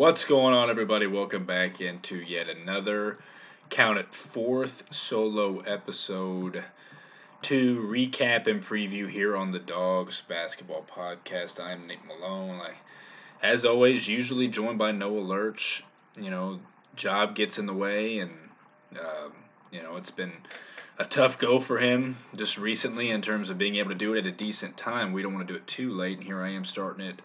What's going on, everybody? Welcome back into yet another count it fourth solo episode to recap and preview here on the Dogs Basketball Podcast. I'm Nate Malone. Like, as always, usually joined by Noah Lurch. You know, job gets in the way, and um, you know it's been a tough go for him just recently in terms of being able to do it at a decent time. We don't want to do it too late, and here I am starting it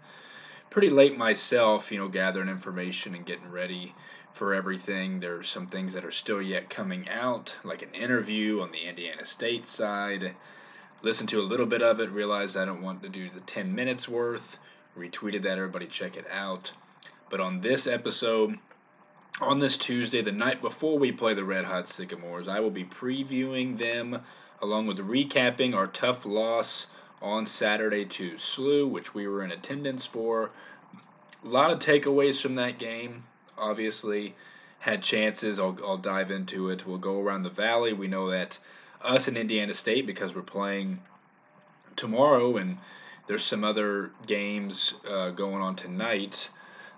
pretty late myself, you know, gathering information and getting ready for everything. There's some things that are still yet coming out, like an interview on the Indiana State side. Listened to a little bit of it, realized I don't want to do the 10 minutes worth. Retweeted that, everybody check it out. But on this episode, on this Tuesday, the night before we play the Red Hot Sycamores, I will be previewing them along with recapping our tough loss on Saturday to SLU, which we were in attendance for. A lot of takeaways from that game. Obviously, had chances. I'll, I'll dive into it. We'll go around the valley. We know that us in Indiana State, because we're playing tomorrow, and there's some other games uh, going on tonight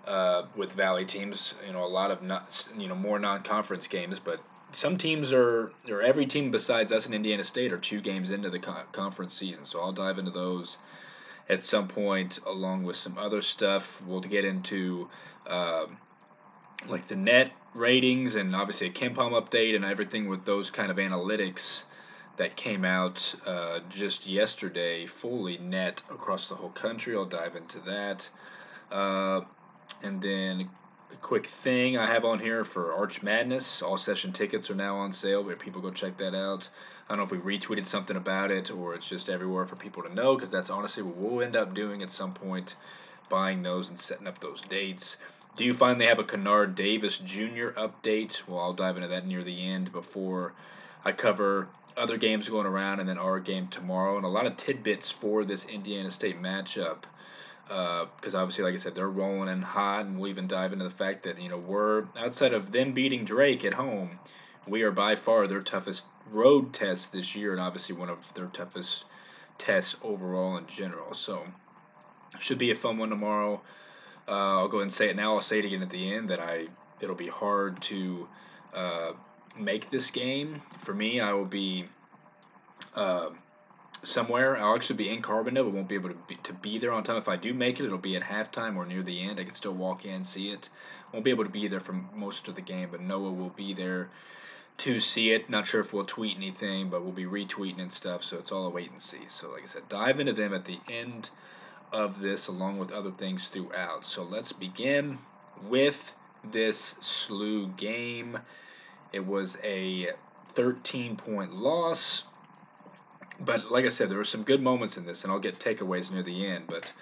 uh, with Valley teams. You know, a lot of not, you know more non-conference games, but some teams are, or every team besides us in Indiana State are two games into the conference season. So I'll dive into those at some point, along with some other stuff. We'll get into uh, like the net ratings and obviously a KenPom update and everything with those kind of analytics that came out uh, just yesterday, fully net across the whole country. I'll dive into that. Uh, and then a quick thing I have on here for Arch Madness. All session tickets are now on sale, but people go check that out. I don't know if we retweeted something about it or it's just everywhere for people to know because that's honestly what we'll end up doing at some point, buying those and setting up those dates. Do you finally have a Kennard Davis Jr. update? Well, I'll dive into that near the end before I cover other games going around and then our game tomorrow and a lot of tidbits for this Indiana State matchup because uh, obviously, like I said, they're rolling in hot, and we'll even dive into the fact that you know we're outside of them beating Drake at home, we are by far their toughest road test this year, and obviously one of their toughest tests overall in general. So, should be a fun one tomorrow. Uh, I'll go ahead and say it now. I'll say it again at the end that I it'll be hard to uh, make this game for me. I will be. Somewhere. I'll actually be in Carbondale, but won't be able to be, to be there on time. If I do make it, it'll be at halftime or near the end. I can still walk in, see it. Won't be able to be there for most of the game, but Noah will be there to see it. Not sure if we'll tweet anything, but we'll be retweeting and stuff, so it's all a wait and see. So, like I said, dive into them at the end of this, along with other things throughout. So, let's begin with this SLU game. It was a 13 point loss but like I said, there were some good moments in this, and I'll get takeaways near the end. But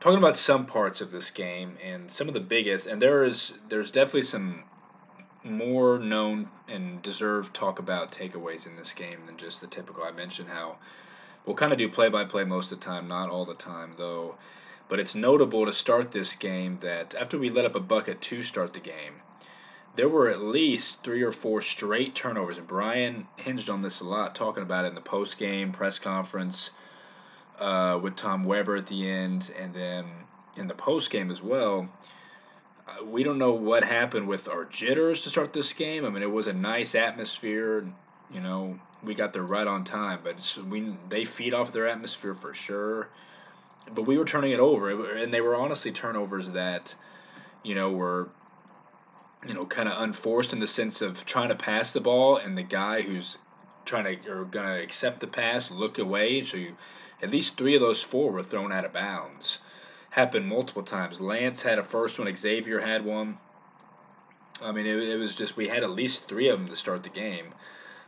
talking about some parts of this game and some of the biggest, and there is there's definitely some more known and deserved talk about takeaways in this game than just the typical. I mentioned how we'll kind of do play by play most of the time, not all the time though. But it's notable to start this game that after we let up a bucket to start the game, there were at least three or four straight turnovers, and Brian hinged on this a lot, talking about it in the post game press conference uh, with Tom Weber at the end, and then in the post game as well. Uh, we don't know what happened with our jitters to start this game. I mean, it was a nice atmosphere. You know, we got there right on time, but we they feed off their atmosphere for sure. But we were turning it over, and they were honestly turnovers that, you know, were you know, kind of unforced in the sense of trying to pass the ball and the guy who's trying to or going to accept the pass look away. So you, at least three of those four were thrown out of bounds. Happened multiple times. Lance had a first one. Xavier had one. I mean, it, it was just we had at least three of them to start the game.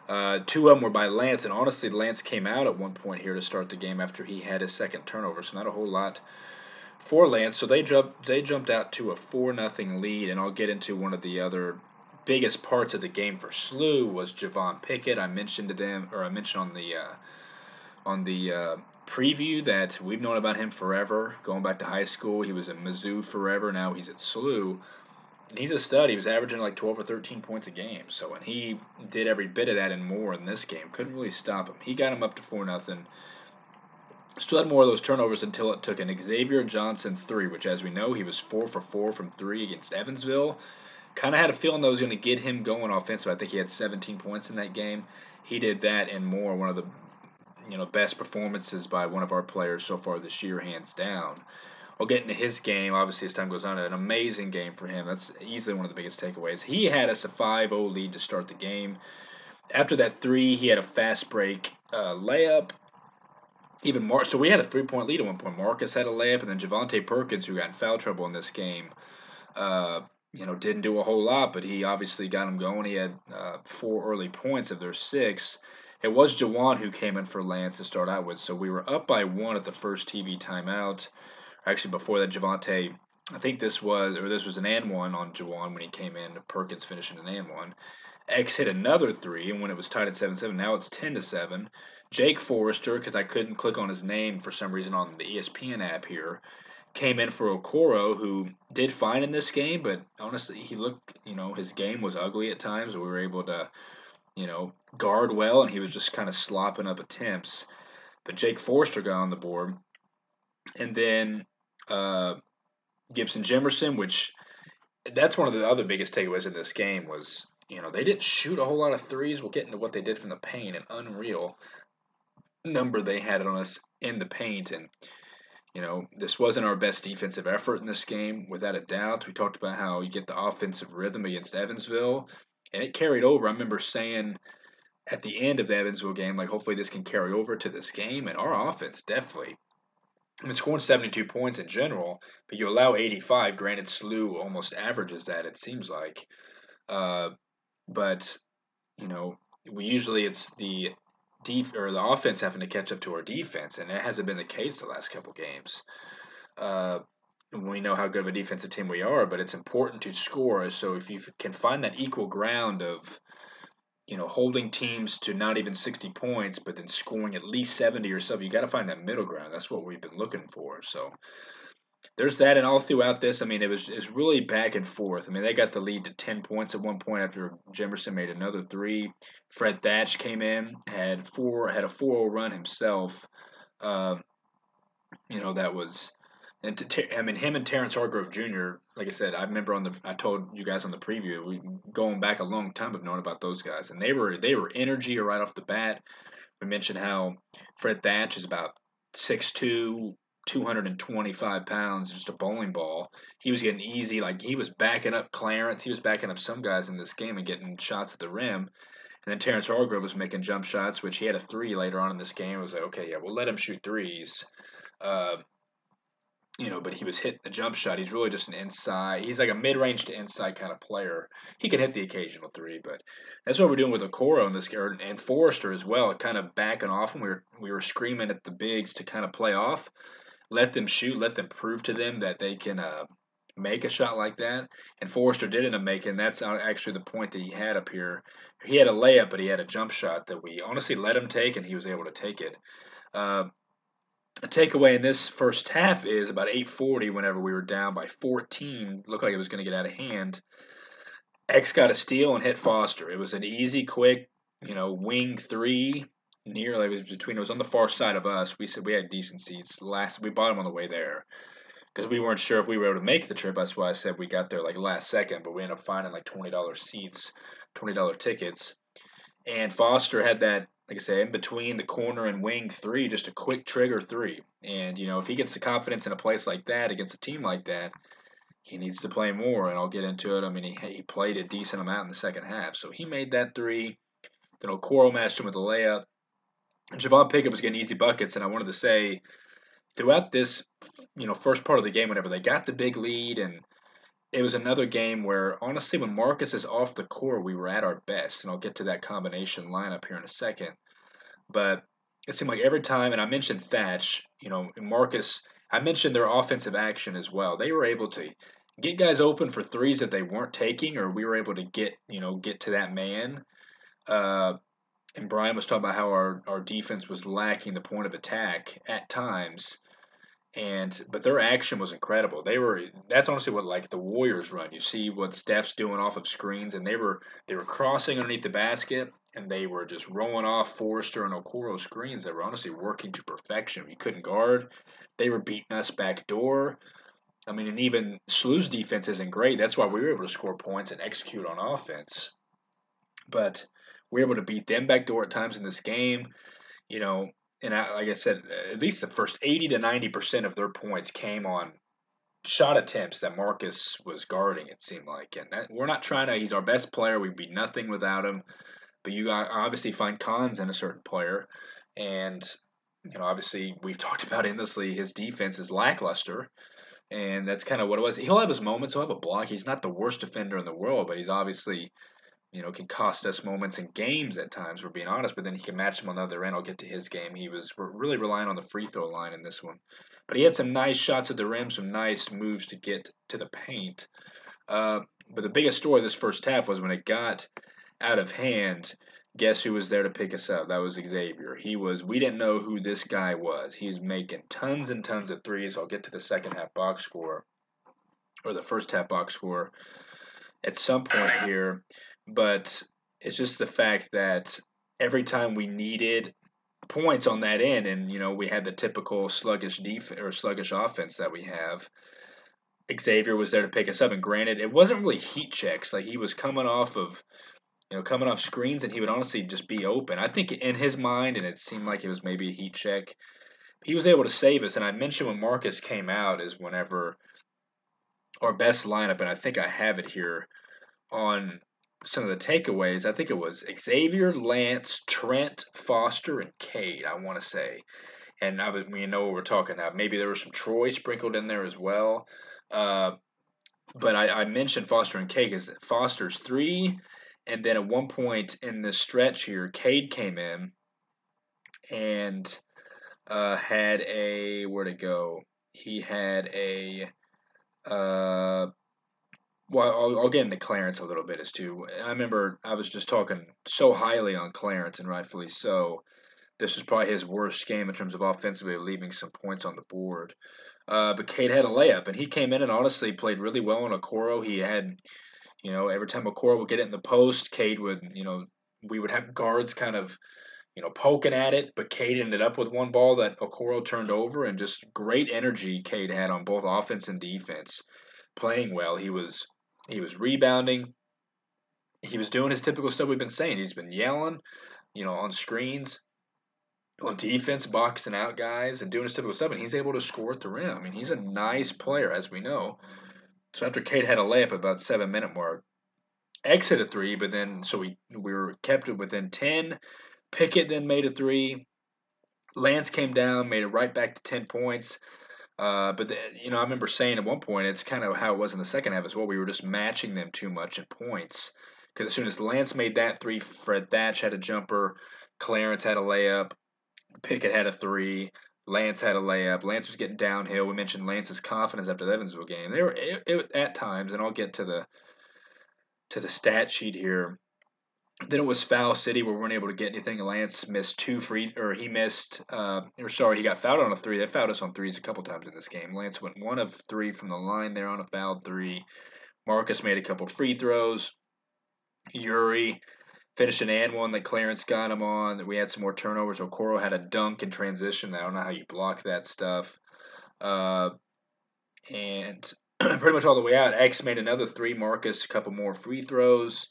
Uh, two of them were by Lance, and honestly, Lance came out at one point here to start the game after he had his second turnover. So not a whole lot for Lance. So they jumped they jumped out to a four nothing lead, and I'll get into one of the other biggest parts of the game for SLU was Javon Pickett. I mentioned to them, or I mentioned on the uh, on the uh, preview that we've known about him forever, going back to high school. He was at Mizzou forever. Now he's at SLU. And he's a stud. He was averaging like 12 or 13 points a game. So, and he did every bit of that and more in this game. Couldn't really stop him. He got him up to 4 nothing Still had more of those turnovers until it took an Xavier Johnson three, which, as we know, he was four for four from three against Evansville. Kind of had a feeling that was going to get him going offensively. I think he had 17 points in that game. He did that and more. One of the you know best performances by one of our players so far this year, hands down. We'll get into his game. Obviously, as time goes on, an amazing game for him. That's easily one of the biggest takeaways. He had us a 5-0 lead to start the game. After that three, he had a fast break uh, layup. Even more, so we had a three-point lead at one point. Marcus had a layup, and then Javonte Perkins, who got in foul trouble in this game, uh, you know, didn't do a whole lot, but he obviously got him going. He had uh, four early points of their six. It was Jawan who came in for Lance to start out with, so we were up by one at the first TV timeout. Actually, before that, Javonte, I think this was or this was an and one on Jawan when he came in. Perkins finishing an and one. X hit another three, and when it was tied at seven seven, now it's ten to seven. Jake Forrester, because I couldn't click on his name for some reason on the ESPN app here, came in for Okoro, who did fine in this game, but honestly, he looked, you know, his game was ugly at times. We were able to, you know, guard well, and he was just kind of slopping up attempts. But Jake Forrester got on the board. And then uh, Gibson Jimerson, which that's one of the other biggest takeaways in this game was, you know, they didn't shoot a whole lot of threes. We'll get into what they did from the paint, an unreal number they had on us in the paint. And you know, this wasn't our best defensive effort in this game, without a doubt. We talked about how you get the offensive rhythm against Evansville, and it carried over. I remember saying at the end of the Evansville game, like, hopefully this can carry over to this game, and our offense definitely. I mean, scoring 72 points in general, but you allow 85. Granted, SLU almost averages that, it seems like. Uh, but, you know, we usually it's the def- or the offense having to catch up to our defense, and it hasn't been the case the last couple games. Uh, we know how good of a defensive team we are, but it's important to score. So if you can find that equal ground of, you know, holding teams to not even 60 points, but then scoring at least 70 or so, you got to find that middle ground. That's what we've been looking for. So there's that, and all throughout this, I mean, it was it's really back and forth. I mean, they got the lead to ten points at one point after Jimerson made another three. Fred Thatch came in, had four, had a 4-0 run himself. Uh, you know, that was, and to, I mean, him and Terrence Hargrove Jr. Like I said, I remember on the, I told you guys on the preview, we going back a long time of knowing about those guys, and they were they were energy right off the bat. We mentioned how Fred Thatch is about 6'2", 225 pounds, just a bowling ball. He was getting easy, like he was backing up Clarence. He was backing up some guys in this game and getting shots at the rim. And then Terrence Hargrove was making jump shots, which he had a three later on in this game. It was like, okay, yeah, we'll let him shoot threes. Uh, you know, but he was hitting the jump shot. He's really just an inside. He's like a mid-range to inside kind of player. He can hit the occasional three, but that's what we're doing with Okoro in this game, and Forrester as well, kind of backing off. And we were we were screaming at the bigs to kind of play off let them shoot, let them prove to them that they can uh, make a shot like that. And Forrester did end up making. That's actually the point that he had up here. He had a layup, but he had a jump shot that we honestly let him take, and he was able to take it. Uh, a takeaway in this first half is about 8:40. Whenever we were down by 14, looked like it was going to get out of hand. X got a steal and hit Foster. It was an easy, quick, you know, wing three nearly was between it was on the far side of us. We said we had decent seats. Last we bought them on the way there because we weren't sure if we were able to make the trip. That's why I said we got there like last second, but we ended up finding like twenty dollars seats, twenty dollar tickets. And Foster had that, like I said, in between the corner and wing three, just a quick trigger three. And you know, if he gets the confidence in a place like that against a team like that, he needs to play more. And I'll get into it. I mean, he, he played a decent amount in the second half, so he made that three. Then Okoro matched him with a layup. Javon Pickett was getting easy buckets, and I wanted to say throughout this, you know, first part of the game, whenever they got the big lead, and it was another game where honestly, when Marcus is off the court, we were at our best, and I'll get to that combination lineup here in a second. But it seemed like every time, and I mentioned Thatch, you know, Marcus, I mentioned their offensive action as well. They were able to get guys open for threes that they weren't taking, or we were able to get, you know, get to that man. Uh, and Brian was talking about how our, our defense was lacking the point of attack at times. and but their action was incredible. They were that's honestly what like the Warriors run. You see what Steph's doing off of screens, and they were they were crossing underneath the basket, and they were just rolling off Forrester and Okoro screens that were honestly working to perfection. We couldn't guard. They were beating us back door. I mean, and even SLU's defense isn't great. That's why we were able to score points and execute on offense. But were able to beat them backdoor at times in this game. You know, and I, like I said, at least the first 80 to 90% of their points came on shot attempts that Marcus was guarding, it seemed like. And that, we're not trying to, he's our best player. We'd be nothing without him. But you uh, obviously find cons in a certain player. And, you know, obviously we've talked about endlessly his defense is lackluster. And that's kind of what it was. He'll have his moments. He'll have a block. He's not the worst defender in the world, but he's obviously you know, can cost us moments in games at times, we're being honest, but then he can match them on the other end. I'll get to his game. He was really relying on the free throw line in this one. But he had some nice shots at the rim, some nice moves to get to the paint. Uh, but the biggest story this first half was when it got out of hand. Guess who was there to pick us up? That was Xavier. He was. We didn't know who this guy was. He's making tons and tons of threes. I'll get to the second half box score, or the first half box score, at some point here but it's just the fact that every time we needed points on that end, and you know we had the typical sluggish def- or sluggish offense that we have. Xavier was there to pick us up, and granted, it wasn't really heat checks. Like he was coming off of, you know, coming off screens, and he would honestly just be open. I think in his mind, and it seemed like it was maybe a heat check. He was able to save us, and I mentioned when Marcus came out is whenever our best lineup, and I think I have it here on some of the takeaways, I think it was Xavier, Lance, Trent, Foster, and Cade. I want to say, and I was, we know what we're talking about. Maybe there was some Troy sprinkled in there as well. Uh, but I, I, mentioned Foster and Cade because Foster's three, and then at one point in this stretch here, Cade came in and uh, had a where to go. He had a uh, well, I'll, I'll, get into Clarence a little bit as to. I remember I was just talking so highly on Clarence, and rightfully so. This was probably his worst game in terms of offensively leaving some points on the board. Uh, but Cade had a layup, and he came in and honestly played really well on Okoro. He had, you know, every time Okoro would get it in the post, Cade would, you know, we would have guards kind of, you know, poking at it, but Cade ended up with one ball that Okoro turned over, and just great energy Cade had on both offense and defense, playing well. He was he was rebounding. He was doing his typical stuff we've been saying. He's been yelling, you know, on screens, on defense, boxing out guys, and doing his typical stuff. And he's able to score at the rim. I mean, he's a nice player, as we know. So after Cade had a layup about seven minute mark, exit a three, but then so we we were kept it within ten. Pickett then made a three. Lance came down, made it right back to ten points. Uh, but the, you know, I remember saying at one point it's kind of how it was in the second half as well. We were just matching them too much at points because as soon as Lance made that three, Fred Thatch had a jumper, Clarence had a layup, Pickett had a three, Lance had a layup. Lance was getting downhill. We mentioned Lance's confidence after the Evansville game. They were it, it, at times, and I'll get to the to the stat sheet here. Then it was foul city where we weren't able to get anything. Lance missed two free, or he missed, uh, or sorry, he got fouled on a three. They fouled us on threes a couple times in this game. Lance went one of three from the line there on a fouled three. Marcus made a couple free throws. Yuri finished an and one that Clarence got him on. We had some more turnovers. Okoro had a dunk in transition. I don't know how you block that stuff. Uh, and pretty much all the way out, X made another three. Marcus a couple more free throws.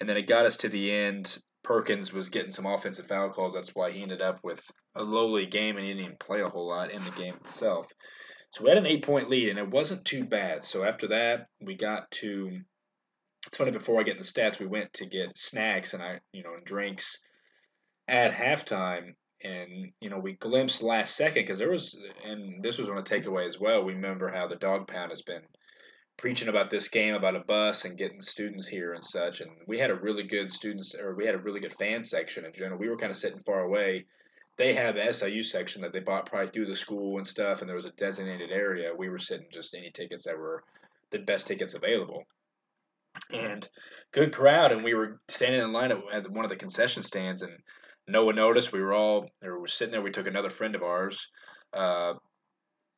And then it got us to the end. Perkins was getting some offensive foul calls. That's why he ended up with a lowly game and he didn't even play a whole lot in the game itself. So we had an eight point lead and it wasn't too bad. So after that, we got to. It's funny, before I get in the stats, we went to get snacks and I, you know, and drinks at halftime. And, you know, we glimpsed last second because there was, and this was on a takeaway as well. We remember how the dog pound has been preaching about this game about a bus and getting students here and such. And we had a really good students, or we had a really good fan section in general. We were kind of sitting far away. They have a SIU section that they bought probably through the school and stuff, and there was a designated area. We were sitting just any tickets that were the best tickets available. And good crowd, and we were standing in line at, one of the concession stands, and no one noticed. We were all, or we were sitting there. We took another friend of ours, uh,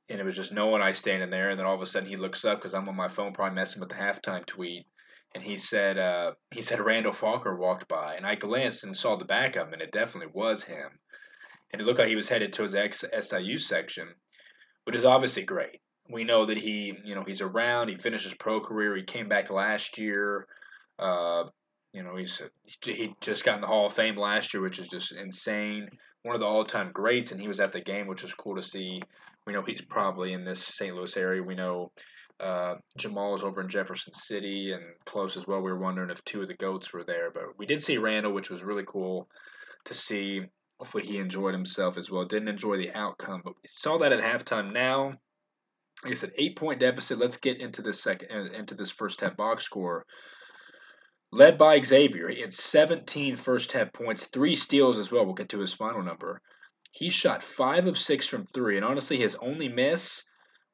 and it was just no one I standing there. And then all of a sudden he looks up because I'm on my phone, probably messing with the halftime tweet, and he said uh, he said Randal Falker walked by, and I glanced and saw the back of him, and it definitely was him. And it looked like he was headed towards the SIU section, which is obviously great. We know that he, you know, he's around. He finished his pro career. He came back last year. Uh, you know, he's he just got in the Hall of Fame last year, which is just insane. One of the all-time greats, and he was at the game, which was cool to see. We know he's probably in this St. Louis area. We know uh, Jamal is over in Jefferson City and close as well. We were wondering if two of the goats were there, but we did see Randall, which was really cool to see. Hopefully, he enjoyed himself as well. Didn't enjoy the outcome, but we saw that at halftime. Now, like I said, eight point deficit. Let's get into this second uh, into this first half box score led by Xavier. He had 17 first half points, three steals as well. We'll get to his final number. He shot five of six from three, and honestly, his only miss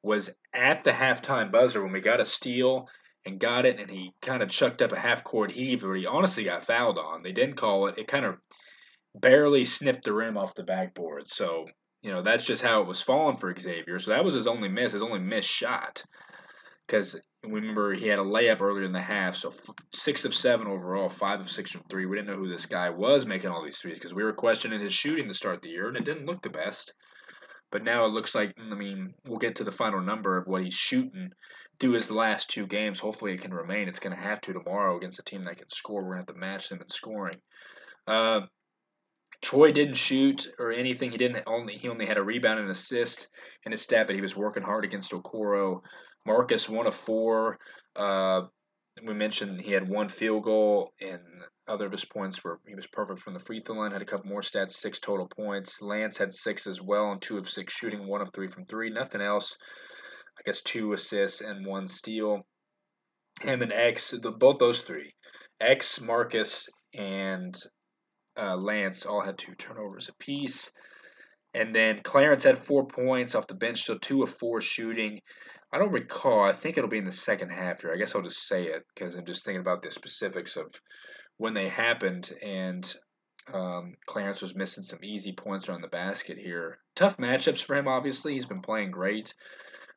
was at the halftime buzzer when we got a steal and got it, and he kind of chucked up a half court heave, but he honestly got fouled on. They didn't call it. It kind of barely snipped the rim off the backboard. So, you know, that's just how it was falling for Xavier. So that was his only miss, his only missed shot because remember he had a layup earlier in the half, so f- six of seven overall, five of six from three. We didn't know who this guy was making all these threes because we were questioning his shooting to start the year, and it didn't look the best. But now it looks like I mean we'll get to the final number of what he's shooting through his last two games. Hopefully it can remain. It's going to have to tomorrow against a team that can score. We're going to have to match them in scoring. Uh, Troy didn't shoot or anything. He didn't only he only had a rebound and assist in his stat, but he was working hard against Okoro. Marcus one of four. Uh, we mentioned he had one field goal, and other of his points were he was perfect from the free throw line. Had a couple more stats, six total points. Lance had six as well, and two of six shooting, one of three from three. Nothing else. I guess two assists and one steal. Him and X, the, both those three, X, Marcus, and uh, Lance all had two turnovers apiece. And then Clarence had four points off the bench, so two of four shooting. I don't recall. I think it'll be in the second half here. I guess I'll just say it because I'm just thinking about the specifics of when they happened. And um, Clarence was missing some easy points around the basket here. Tough matchups for him, obviously. He's been playing great,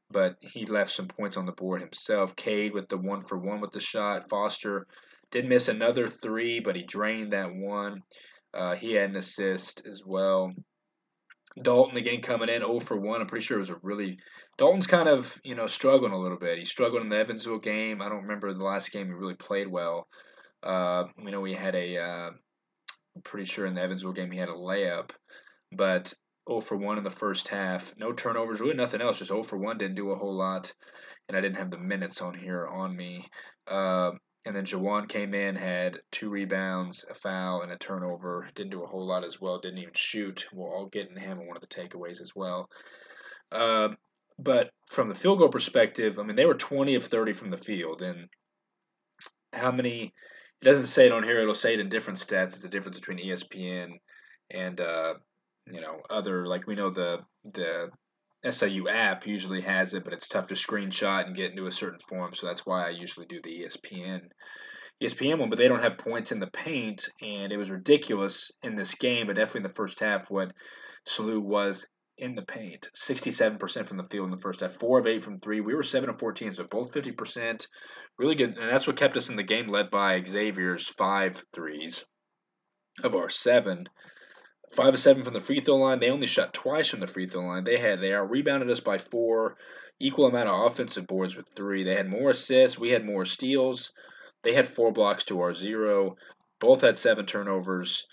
but he left some points on the board himself. Cade with the one for one with the shot. Foster did miss another three, but he drained that one. Uh, he had an assist as well. Dalton again coming in 0 for 1. I'm pretty sure it was a really Dalton's kind of, you know, struggling a little bit. He struggled in the Evansville game. I don't remember the last game he really played well. Uh, you know, we had a uh, I'm pretty sure in the Evansville game he had a layup, but 0 for 1 in the first half. No turnovers, really nothing else. Just 0 for 1 didn't do a whole lot, and I didn't have the minutes on here on me. Uh, and then Jawan came in, had two rebounds, a foul, and a turnover. Didn't do a whole lot as well. Didn't even shoot. We'll all get into him in one of the takeaways as well. Uh, but from the field goal perspective, I mean, they were 20 of 30 from the field. And how many, it doesn't say it on here, it'll say it in different stats. It's a difference between ESPN and, uh, you know, other, like we know the, the SIU app usually has it, but it's tough to screenshot and get into a certain form. So that's why I usually do the ESPN ESPN one, but they don't have points in the paint, and it was ridiculous in this game. But definitely in the first half, what SLU was in the paint, sixty-seven percent from the field in the first half, four of eight from three. We were seven of fourteen, so both fifty percent, really good, and that's what kept us in the game. Led by Xavier's five threes of our seven. Five of seven from the free throw line. They only shot twice from the free throw line. They had they out rebounded us by four, equal amount of offensive boards with three. They had more assists. We had more steals. They had four blocks to our zero. Both had seven turnovers,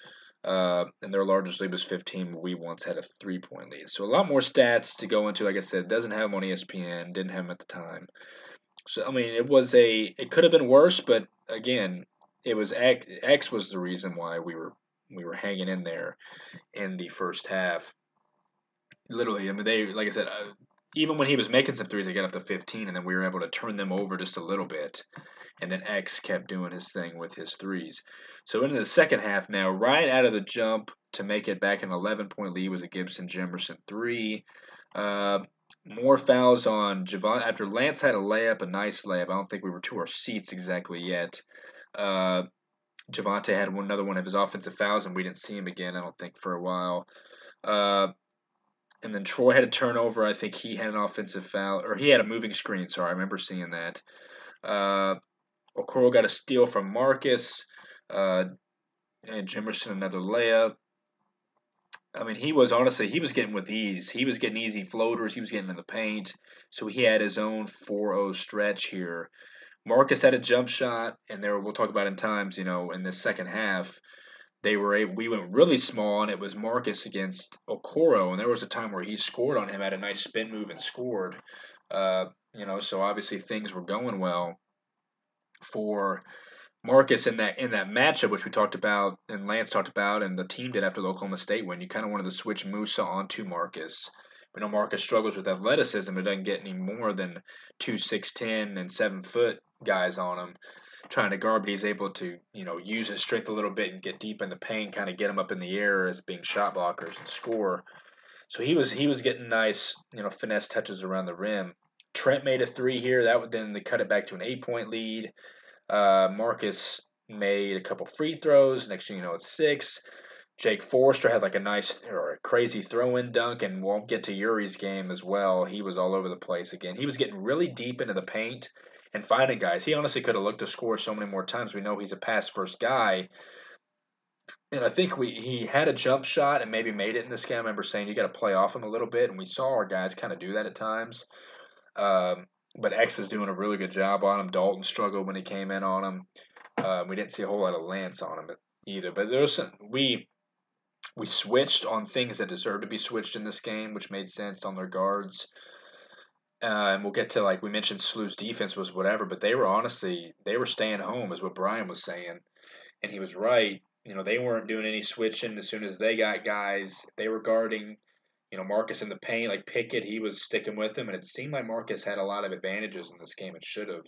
uh, and their largest lead was 15. We once had a three point lead. So a lot more stats to go into. Like I said, doesn't have them on ESPN. Didn't have them at the time. So I mean, it was a. It could have been worse, but again, it was X, X was the reason why we were we were hanging in there in the first half. Literally, I mean, they like I said, uh, even when he was making some threes, they got up to 15, and then we were able to turn them over just a little bit. And then X kept doing his thing with his threes. So into the second half now, right out of the jump to make it back an 11 point lead was a Gibson Jimerson three. Uh, more fouls on Javon after Lance had a layup, a nice layup. I don't think we were to our seats exactly yet. Uh, Javonte had one, another one of his offensive fouls, and we didn't see him again. I don't think for a while. Uh, and then Troy had a turnover. I think he had an offensive foul, or he had a moving screen. Sorry, I remember seeing that. Uh, Okoro got a steal from Marcus. Uh, and Jimerson another layup. I mean, he was honestly he was getting with ease. He was getting easy floaters. He was getting in the paint. So he had his own 4-0 stretch here. Marcus had a jump shot, and there we'll talk about in times. You know, in the second half, they were able, we went really small, and it was Marcus against Okoro, and there was a time where he scored on him, had a nice spin move and scored. Uh, you know, so obviously things were going well for Marcus in that in that matchup, which we talked about and Lance talked about, and the team did after the Oklahoma State win. You kind of wanted to switch Moussa onto Marcus. We know Marcus struggles with athleticism, but doesn't get any more than two six ten and seven foot guys on him trying to guard, but he's able to, you know, use his strength a little bit and get deep in the paint, kind of get him up in the air as being shot blockers and score. So he was he was getting nice, you know, finesse touches around the rim. Trent made a three here. That would then cut it back to an eight point lead. Uh, Marcus made a couple free throws. Next thing you know, it's six. Jake Forrester had like a nice or a crazy throw in dunk, and won't get to Yuri's game as well. He was all over the place again. He was getting really deep into the paint and finding guys. He honestly could have looked to score so many more times. We know he's a pass first guy. And I think we he had a jump shot and maybe made it in this game. I remember saying you got to play off him a little bit, and we saw our guys kind of do that at times. Um, but X was doing a really good job on him. Dalton struggled when he came in on him. Uh, we didn't see a whole lot of Lance on him either. But there was some, we we switched on things that deserved to be switched in this game, which made sense on their guards. Uh, and we'll get to like we mentioned, SLU's defense was whatever, but they were honestly they were staying home, is what Brian was saying, and he was right. You know, they weren't doing any switching as soon as they got guys. They were guarding, you know, Marcus in the paint like Pickett. He was sticking with him, and it seemed like Marcus had a lot of advantages in this game. It should have.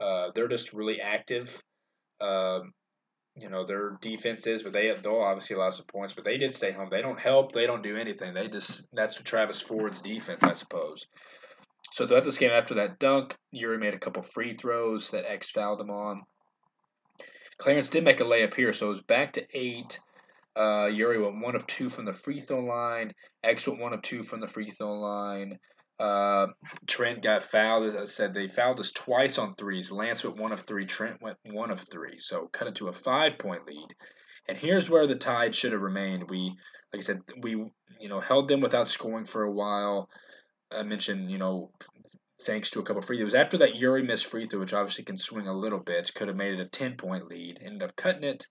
Uh, they're just really active. Um, you know their defense is, but they they'll obviously allow some points. But they did stay home. They don't help. They don't do anything. They just that's Travis Ford's defense, I suppose. So throughout this game, after that dunk, Yuri made a couple free throws that X fouled him on. Clarence did make a layup here, so it was back to eight. Uh, Yuri went one of two from the free throw line. X went one of two from the free throw line. Uh, Trent got fouled. As I said, they fouled us twice on threes. Lance went one of three. Trent went one of three. So cut it to a five point lead. And here's where the tide should have remained. We, like I said, we you know held them without scoring for a while. I mentioned, you know, thanks to a couple free throws. After that Yuri missed free throw, which obviously can swing a little bit, could have made it a 10 point lead. Ended up cutting it.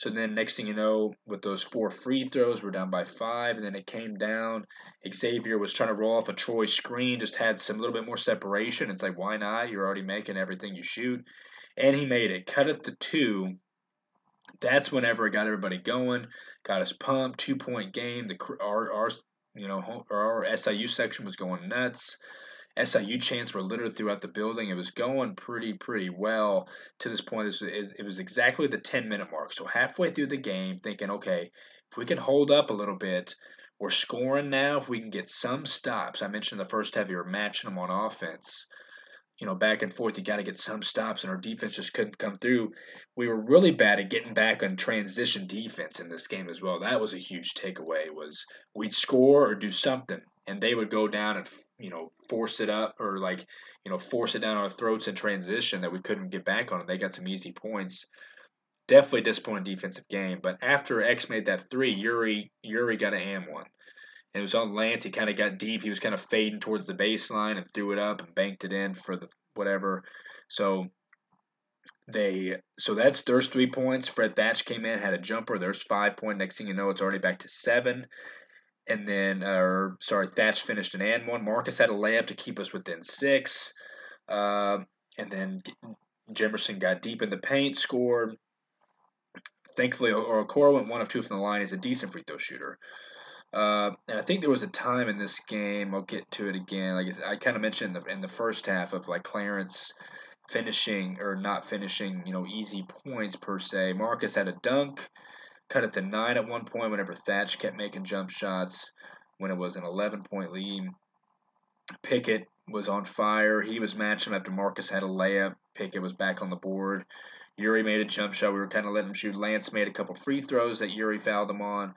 So then, next thing you know, with those four free throws, we're down by five, and then it came down. Xavier was trying to roll off a Troy screen, just had some little bit more separation. It's like, why not? You're already making everything you shoot. And he made it. Cut it to two. That's whenever it got everybody going, got us pumped. Two point game. The our, our you know, our SIU section was going nuts. SIU chants were littered throughout the building. It was going pretty, pretty well to this point. It was exactly the 10 minute mark. So, halfway through the game, thinking, okay, if we can hold up a little bit, we're scoring now. If we can get some stops, I mentioned the first half, you were matching them on offense you know, back and forth. You got to get some stops, and our defense just couldn't come through. We were really bad at getting back on transition defense in this game as well. That was a huge takeaway. Was we'd score or do something, and they would go down and you know force it up or like you know force it down our throats in transition that we couldn't get back on. They got some easy points. Definitely disappointing defensive game. But after X made that three, Yuri Yuri got an am one. and It was on Lance. He kind of got deep. He was kind of fading towards the baseline and threw it up and banked it in for the whatever. So they so that's there's three points. Fred Thatch came in, had a jumper. There's five point. Next thing you know, it's already back to seven. And then, uh, sorry, Thatch finished an and one. Marcus had a layup to keep us within six. Uh, and then Jimerson got deep in the paint, scored. Thankfully, Okoro went one of two from the line. He's a decent free throw shooter. Uh, and I think there was a time in this game. I'll get to it again. Like I kind of mentioned in the, in the first half of like Clarence finishing or not finishing, you know, easy points per se. Marcus had a dunk, cut it to nine at one point. Whenever Thatch kept making jump shots, when it was an 11 point lead. Pickett was on fire. He was matching after Marcus had a layup. Pickett was back on the board. Yuri made a jump shot. We were kind of letting him shoot. Lance made a couple free throws that Yuri fouled him on.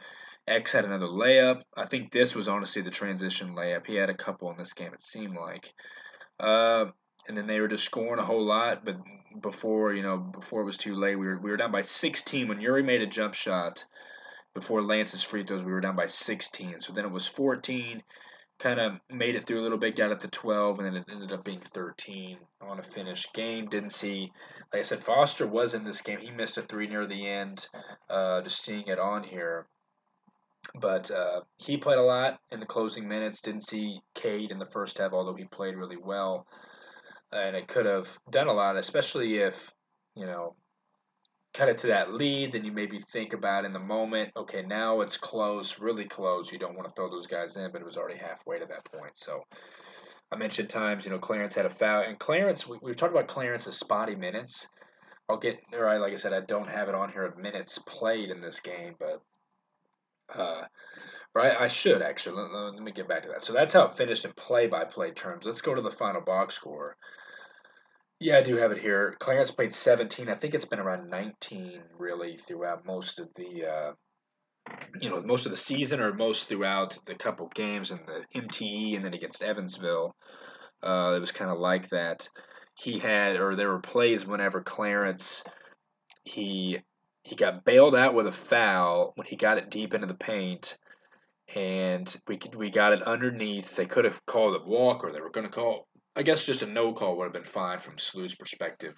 X had another layup. I think this was honestly the transition layup. He had a couple in this game, it seemed like. Uh, and then they were just scoring a whole lot. But before you know, before it was too late, we were we were down by 16 when Yuri made a jump shot. Before Lance's free throws, we were down by 16. So then it was 14. Kind of made it through a little bit, got it to 12, and then it ended up being 13 on a finished game. Didn't see, like I said, Foster was in this game. He missed a three near the end. Uh, just seeing it on here. But uh, he played a lot in the closing minutes. Didn't see Cade in the first half, although he played really well. And it could have done a lot, especially if, you know, cut it to that lead, then you maybe think about in the moment, okay, now it's close, really close. You don't want to throw those guys in, but it was already halfway to that point. So I mentioned times, you know, Clarence had a foul. And Clarence, we, we talked about Clarence's spotty minutes. I'll get, right, like I said, I don't have it on here of minutes played in this game, but uh, right, I should actually. Let, let, me get back to that. So that's how it finished in play-by-play terms. Let's go to the final box score. Yeah, I do have it here. Clarence played 17. I think it's been around 19 really throughout most of the uh, you know most of the season or most throughout the couple games and the MTE and then against Evansville. Uh, it was kind of like that. He had or there were plays whenever Clarence he he got bailed out with a foul when he got it deep into the paint, and we we got it underneath. They could have called it walk, or they were going to call. I guess just a no call would have been fine from SLU's perspective.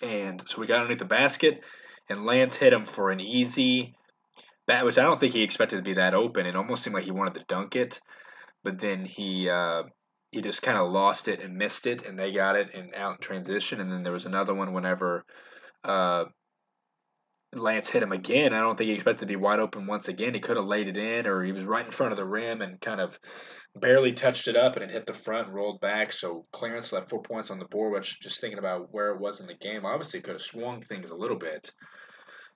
And so we got underneath the basket, and Lance hit him for an easy bat, which I don't think he expected to be that open. It almost seemed like he wanted to dunk it, but then he uh, he just kind of lost it and missed it, and they got it and out in transition. And then there was another one whenever uh, Lance hit him again. I don't think he expected to be wide open once again. He could have laid it in, or he was right in front of the rim and kind of barely touched it up, and it hit the front and rolled back. So Clarence left four points on the board, which just thinking about where it was in the game, obviously could have swung things a little bit,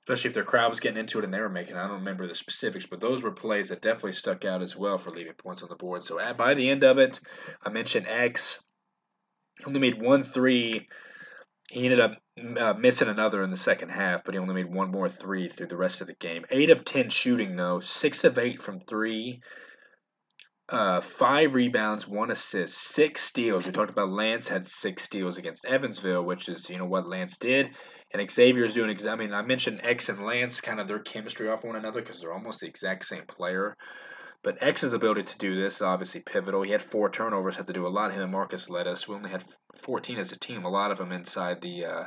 especially if their crowd was getting into it and they were making. I don't remember the specifics, but those were plays that definitely stuck out as well for leaving points on the board. So at, by the end of it, I mentioned X only made one three he ended up uh, missing another in the second half, but he only made one more three through the rest of the game. Eight of ten shooting though, six of eight from three, uh, five rebounds, one assist, six steals. We talked about Lance had six steals against Evansville, which is you know what Lance did, and Xavier's doing. I mean, I mentioned X and Lance, kind of their chemistry off one another because they're almost the exact same player. But X's ability to do this is obviously pivotal. He had four turnovers, had to do a lot. Him and Marcus led us. We only had 14 as a team. A lot of them inside the. Uh,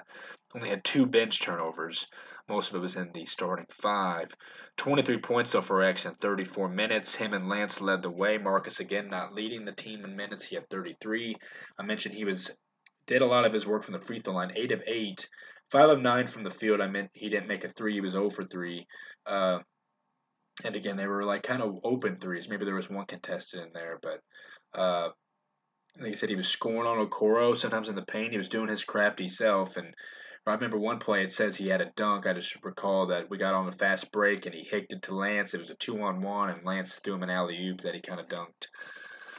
only had two bench turnovers. Most of it was in the starting five. 23 points though for X in 34 minutes. Him and Lance led the way. Marcus again not leading the team in minutes. He had 33. I mentioned he was did a lot of his work from the free throw line. Eight of eight. Five of nine from the field. I meant he didn't make a three. He was 0 for three. Uh, and again, they were like kind of open threes. Maybe there was one contested in there, but uh, like I said, he was scoring on Okoro sometimes in the paint. He was doing his crafty self. And I remember one play, it says he had a dunk. I just recall that we got on a fast break and he hicked it to Lance. It was a two on one, and Lance threw him an alley oop that he kind of dunked.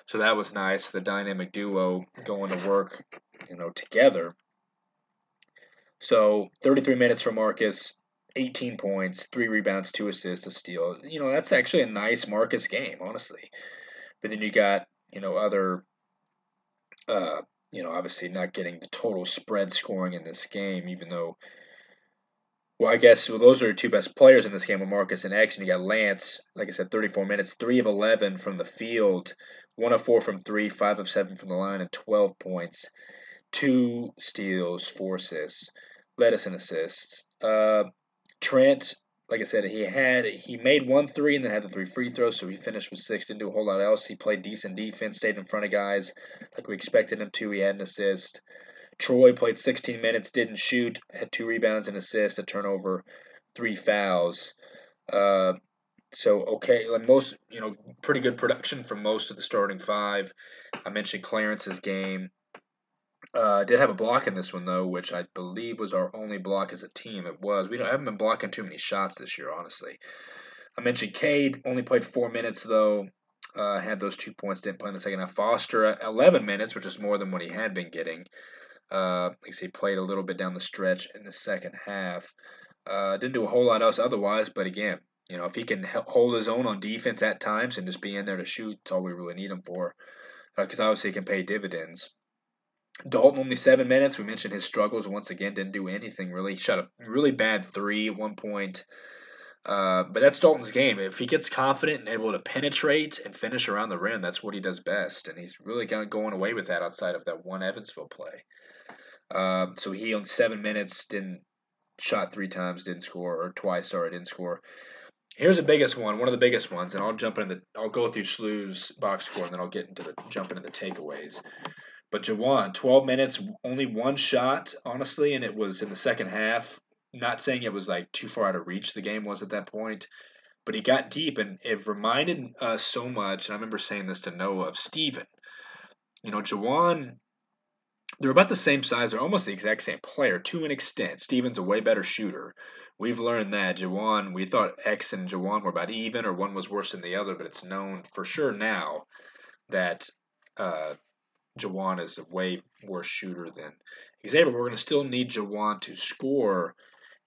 So that was nice. The dynamic duo going to work, you know, together. So 33 minutes for Marcus, 18 points, three rebounds, two assists, a steal. You know, that's actually a nice Marcus game, honestly. But then you got, you know, other, uh, you know, obviously not getting the total spread scoring in this game, even though, well, I guess well, those are the two best players in this game with Marcus X. And you got Lance, like I said, 34 minutes, 3 of 11 from the field, 1 of 4 from 3, 5 of 7 from the line, and 12 points, 2 steals, 4 assists, led us in assists. Uh, Trent, like I said, he had he made one three and then had the three free throws, so he finished with six. Didn't do a whole lot else. He played decent defense, stayed in front of guys like we expected him to. He had an assist. Troy played 16 minutes, didn't shoot, had two rebounds, and assist, a turnover, three fouls. Uh, so okay, like most you know, pretty good production from most of the starting five. I mentioned Clarence's game. Uh, did have a block in this one though, which I believe was our only block as a team. It was. We don't haven't been blocking too many shots this year, honestly. I mentioned Cade only played four minutes though. Uh, had those two points. Didn't play in the second half. Foster eleven minutes, which is more than what he had been getting. Uh, like I played a little bit down the stretch in the second half. Uh, didn't do a whole lot else otherwise, but again, You know, if he can hold his own on defense at times and just be in there to shoot, that's all we really need him for. Because uh, obviously, he can pay dividends. Dalton only seven minutes. We mentioned his struggles once again. Didn't do anything really. Shot a really bad three at one point. Uh, but that's Dalton's game. If he gets confident and able to penetrate and finish around the rim, that's what he does best. And he's really kind of going away with that outside of that one Evansville play. Uh, so he on seven minutes didn't shot three times, didn't score, or twice, sorry, didn't score. Here's the biggest one, one of the biggest ones, and I'll jump into the I'll go through SLU's box score and then I'll get into the jump into the takeaways. But Juwan, 12 minutes, only one shot, honestly, and it was in the second half. Not saying it was like too far out of reach the game was at that point, but he got deep and it reminded us so much. And I remember saying this to Noah of Steven. You know, Juwan they're about the same size. They're almost the exact same player to an extent. Steven's a way better shooter. We've learned that. Juwan, we thought X and Juwan were about even, or one was worse than the other, but it's known for sure now that uh, Juwan is a way worse shooter than Xavier. We're going to still need Juwan to score.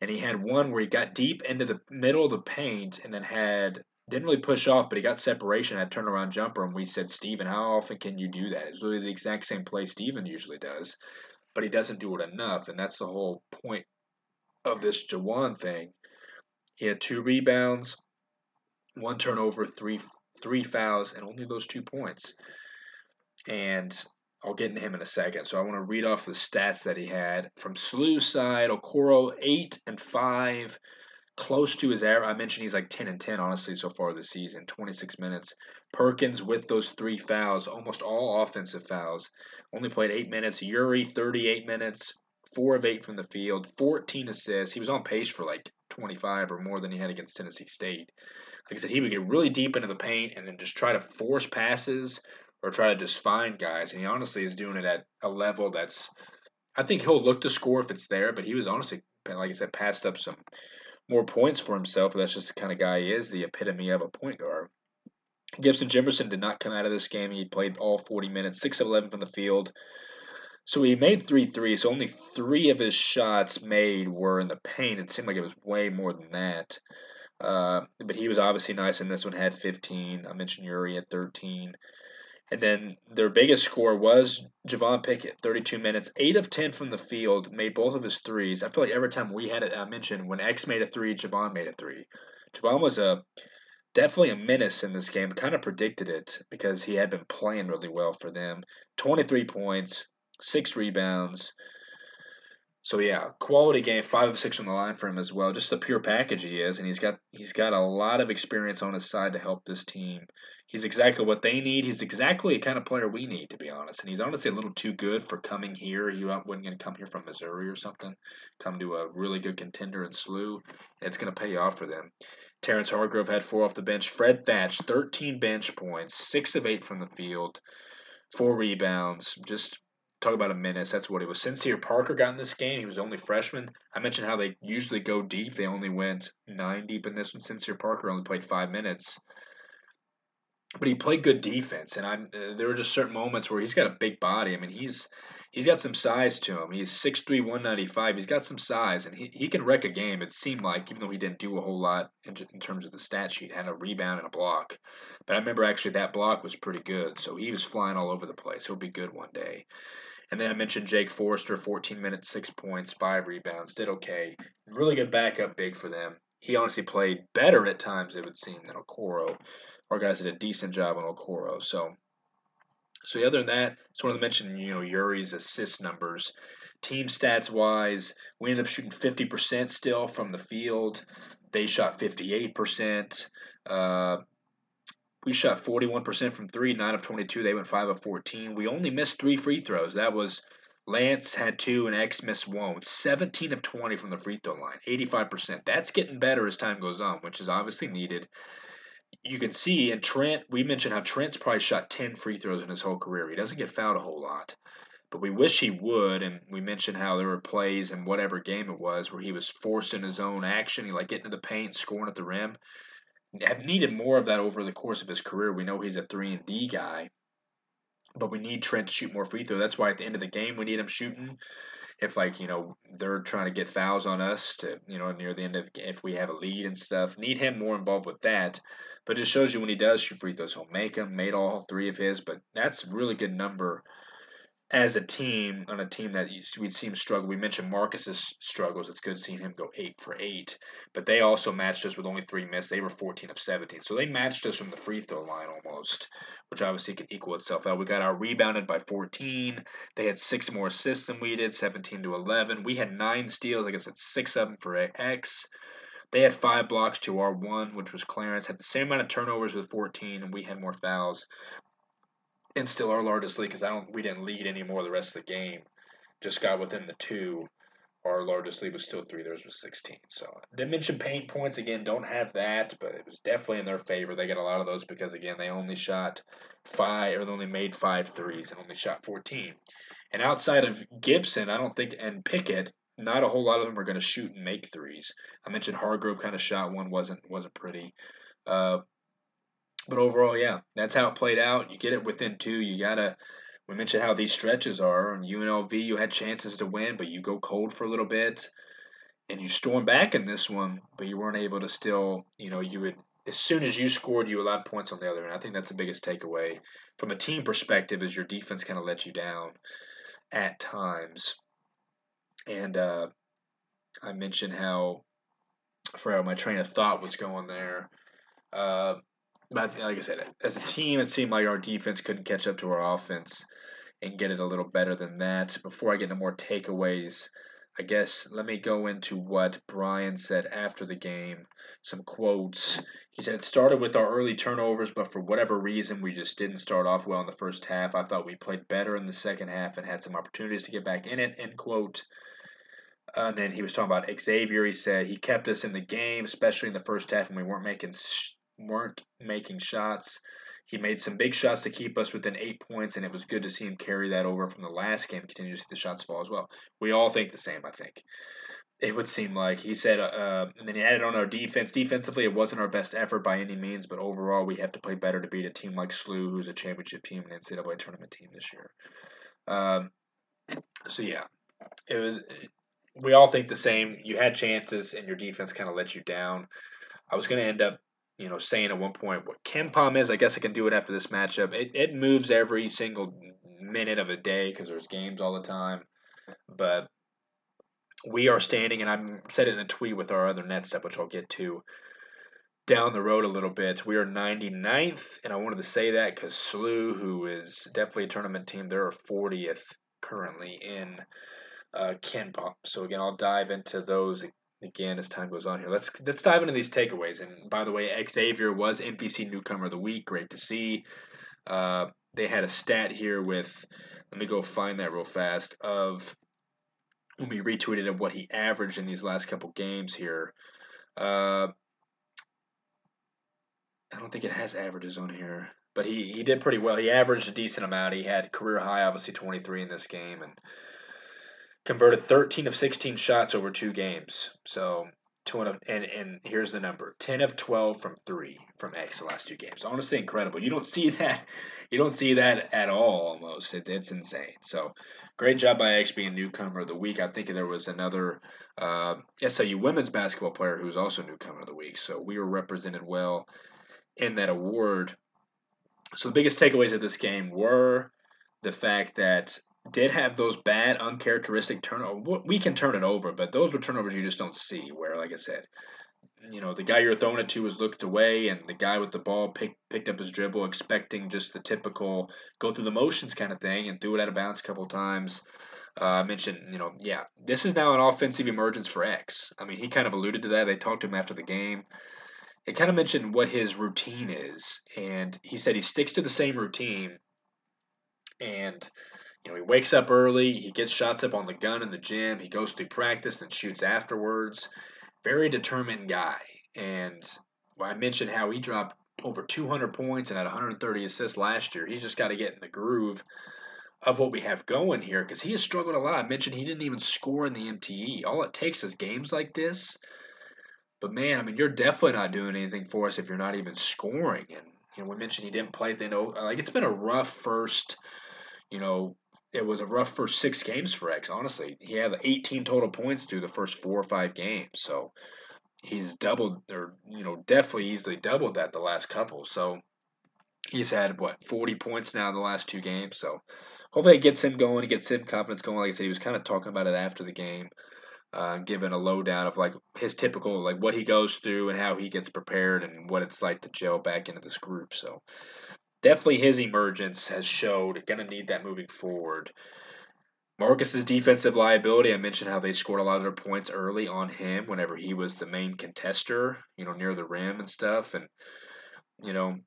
And he had one where he got deep into the middle of the paint and then had didn't really push off, but he got separation, had turnaround jumper, and we said, Steven, how often can you do that? It's really the exact same play Steven usually does, but he doesn't do it enough, and that's the whole point of this Juwan thing. He had two rebounds, one turnover, three three fouls, and only those two points. And I'll get into him in a second. So I want to read off the stats that he had from SLU's side. Okoro eight and five close to his average. I mentioned he's like 10 and 10, honestly, so far this season. 26 minutes. Perkins with those three fouls, almost all offensive fouls. Only played eight minutes. Yuri, 38 minutes, four of eight from the field, 14 assists. He was on pace for like 25 or more than he had against Tennessee State. Like I said, he would get really deep into the paint and then just try to force passes or try to just find guys. And he honestly is doing it at a level that's. I think he'll look to score if it's there, but he was honestly, like I said, passed up some more points for himself, but that's just the kind of guy he is, the epitome of a point guard. Gibson Jimerson did not come out of this game. He played all 40 minutes, 6 of 11 from the field. So he made three threes. So only three of his shots made were in the paint. It seemed like it was way more than that. Uh, but he was obviously nice in this one, had 15. I mentioned Yuri at 13. And then their biggest score was Javon Pickett, 32 minutes, 8 of 10 from the field, made both of his threes. I feel like every time we had it, I mentioned when X made a three, Javon made a three. Javon was a definitely a menace in this game. Kind of predicted it because he had been playing really well for them. 23 points, 6 rebounds. So yeah, quality game, five of six from the line for him as well. Just the pure package he is, and he's got he's got a lot of experience on his side to help this team He's exactly what they need. He's exactly the kind of player we need, to be honest. And he's honestly a little too good for coming here. He wasn't going to come here from Missouri or something. Come to a really good contender in SLU. It's going to pay off for them. Terrence Hargrove had four off the bench. Fred Thatch, 13 bench points, six of eight from the field, four rebounds. Just talk about a menace. That's what it was. Sincere Parker got in this game. He was only freshman. I mentioned how they usually go deep. They only went nine deep in this one. Sincere Parker only played five minutes but he played good defense, and I'm uh, there were just certain moments where he's got a big body. I mean, he's he's got some size to him. He's 6'3", 195. He's got some size, and he, he can wreck a game. It seemed like, even though he didn't do a whole lot in, in terms of the stat sheet, had a rebound and a block. But I remember actually that block was pretty good, so he was flying all over the place. He'll be good one day. And then I mentioned Jake Forrester, 14 minutes, 6 points, 5 rebounds, did okay. Really good backup big for them. He honestly played better at times, it would seem, than Okoro our guys did a decent job on Okoro. So, so other than that, just wanted to mention you know Yuri's assist numbers. Team stats wise, we ended up shooting 50% still from the field. They shot 58%. Uh, we shot 41% from three, 9 of 22. They went 5 of 14. We only missed three free throws. That was Lance had two and X missed one. 17 of 20 from the free throw line, 85%. That's getting better as time goes on, which is obviously needed you can see, and Trent, we mentioned how Trent's probably shot 10 free throws in his whole career. He doesn't get fouled a whole lot. But we wish he would, and we mentioned how there were plays in whatever game it was where he was forcing his own action. He like getting to the paint, scoring at the rim. Have needed more of that over the course of his career. We know he's a three and D guy, but we need Trent to shoot more free throws. That's why at the end of the game we need him shooting if like you know they're trying to get fouls on us to you know near the end of if we have a lead and stuff. Need him more involved with that. But it shows you when he does shoot free throws, he'll make them. Made all three of his, but that's a really good number as a team on a team that we'd see him struggle. We mentioned Marcus's struggles. It's good seeing him go eight for eight, but they also matched us with only three misses. They were 14 of 17, so they matched us from the free throw line almost, which obviously can equal itself out. We got our rebounded by 14. They had six more assists than we did, 17 to 11. We had nine steals. Like I said, six of them for X. They had five blocks to our one, which was Clarence. Had the same amount of turnovers with 14, and we had more fouls and still our largest lead because I don't we didn't lead anymore the rest of the game. Just got within the two. Our largest lead was still three. Theirs was sixteen. So didn't mention paint points again. Don't have that, but it was definitely in their favor. They got a lot of those because again they only shot five or they only made five threes and only shot fourteen. And outside of Gibson, I don't think and Pickett, not a whole lot of them are going to shoot and make threes. I mentioned Hargrove kind of shot one, wasn't wasn't pretty. Uh, but overall, yeah, that's how it played out. You get it within two. You gotta. We mentioned how these stretches are. On UNLV, you had chances to win, but you go cold for a little bit, and you storm back in this one, but you weren't able to still. You know, you would as soon as you scored, you allowed points on the other end. I think that's the biggest takeaway from a team perspective is your defense kind of let you down at times. And uh, I mentioned how, for my train of thought was going there. Uh, but like I said, as a team, it seemed like our defense couldn't catch up to our offense and get it a little better than that. Before I get into more takeaways, I guess let me go into what Brian said after the game. Some quotes. He said it started with our early turnovers, but for whatever reason, we just didn't start off well in the first half. I thought we played better in the second half and had some opportunities to get back in it. End quote. Uh, and then he was talking about Xavier. He said he kept us in the game, especially in the first half, and we weren't making weren't making shots. He made some big shots to keep us within eight points, and it was good to see him carry that over from the last game. Continue to see the shots fall as well. We all think the same, I think. It would seem like he said, uh, uh and then he added on our defense. Defensively, it wasn't our best effort by any means, but overall, we have to play better to beat a team like SLU, who's a championship team and NCAA tournament team this year. Um, so yeah, it was. We all think the same. You had chances, and your defense kind of let you down. I was going to end up you know, saying at one point what KenPom is. I guess I can do it after this matchup. It, it moves every single minute of the day because there's games all the time. But we are standing, and I'm said it in a tweet with our other net step, which I'll get to down the road a little bit. We are 99th, and I wanted to say that because SLU, who is definitely a tournament team, they're 40th currently in uh, KenPom. So again, I'll dive into those again as time goes on here. Let's let's dive into these takeaways. And by the way, Xavier was MVC Newcomer of the Week. Great to see. Uh, they had a stat here with. Let me go find that real fast. Of when we retweeted of what he averaged in these last couple games here. Uh, I don't think it has averages on here, but he, he did pretty well. He averaged a decent amount. He had career high, obviously 23 in this game, and converted 13 of 16 shots over two games. So two and, and and here's the number 10 of 12 from three from x the last two games. Honestly incredible. You don't see that you don't see that at all almost. It, it's insane. So great job by x being newcomer of the week. I think there was another uh, women's basketball player who's also newcomer of the week. So we were represented well in that award. So the biggest takeaways of this game were the fact that did have those bad, uncharacteristic turnovers. We can turn it over, but those were turnovers you just don't see. Where, like I said, you know, the guy you're throwing it to was looked away, and the guy with the ball picked picked up his dribble, expecting just the typical go through the motions kind of thing, and threw it out of bounds a couple times. Uh, I mentioned, you know, yeah, this is now an offensive emergence for X. I mean, he kind of alluded to that. They talked to him after the game. It kind of mentioned what his routine is, and he said he sticks to the same routine, and you know, he wakes up early, he gets shots up on the gun in the gym, he goes through practice and shoots afterwards. Very determined guy. And I mentioned how he dropped over 200 points and had 130 assists last year. He's just got to get in the groove of what we have going here because he has struggled a lot. I mentioned he didn't even score in the MTE. All it takes is games like this. But man, I mean, you're definitely not doing anything for us if you're not even scoring. And you know, we mentioned he didn't play at the end. Like it's been a rough first, you know, it was a rough first six games for X. Honestly, he had 18 total points through the first four or five games, so he's doubled or you know definitely easily doubled that the last couple. So he's had what 40 points now in the last two games. So hopefully it gets him going, it gets him confidence going. Like I said, he was kind of talking about it after the game, uh, giving a lowdown of like his typical like what he goes through and how he gets prepared and what it's like to gel back into this group. So definitely his emergence has showed going to need that moving forward. Marcus's defensive liability, I mentioned how they scored a lot of their points early on him whenever he was the main contester, you know, near the rim and stuff. And, you know,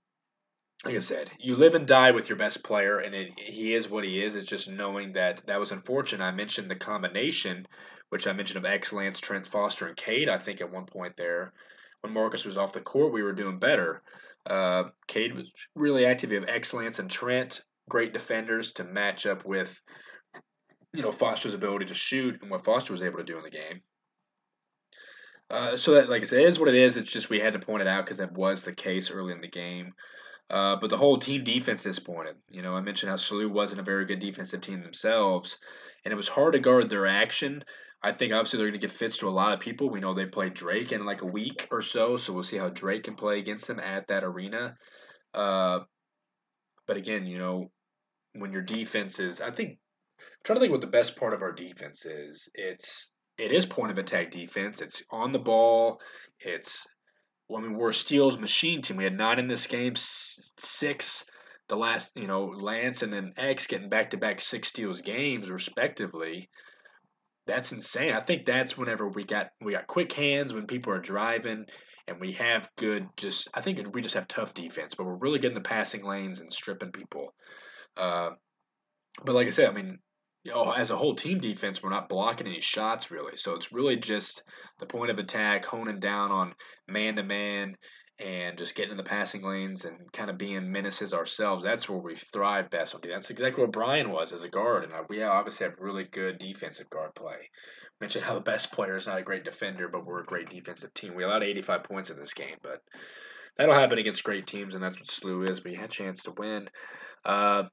like I said, you live and die with your best player, and it, he is what he is. It's just knowing that that was unfortunate. I mentioned the combination, which I mentioned of X Lance, Trent Foster, and Cade, I think, at one point there. When Marcus was off the court, we were doing better. Uh, Cade was really active. You have Excellence and Trent, great defenders to match up with, you know, Foster's ability to shoot and what Foster was able to do in the game. Uh, so that, like I said, it is what it is. It's just we had to point it out because that was the case early in the game. Uh, but the whole team defense disappointed. You know, I mentioned how SLU wasn't a very good defensive team themselves, and it was hard to guard their action. I think obviously they're going to give fits to a lot of people. We know they play Drake in like a week or so, so we'll see how Drake can play against them at that arena. Uh, but again, you know, when your defense is, I think, I'm trying to think what the best part of our defense is. It's it is point of attack defense. It's on the ball. It's I mean, we're a steals machine team. We had nine in this game, six the last, you know, Lance and then X getting back to back six steals games respectively. That's insane. I think that's whenever we got we got quick hands when people are driving and we have good just I think we just have tough defense, but we're really good in the passing lanes and stripping people. Uh, but like I said, I mean, you know, as a whole team defense, we're not blocking any shots really. So it's really just the point of attack, honing down on man to man and just getting in the passing lanes and kind of being menaces ourselves. That's where we thrive best. That's exactly what Brian was as a guard, and uh, we obviously have really good defensive guard play. Mentioned how the best player is not a great defender, but we're a great defensive team. We allowed 85 points in this game, but that'll happen against great teams, and that's what SLU is. We had a chance to win. Uh,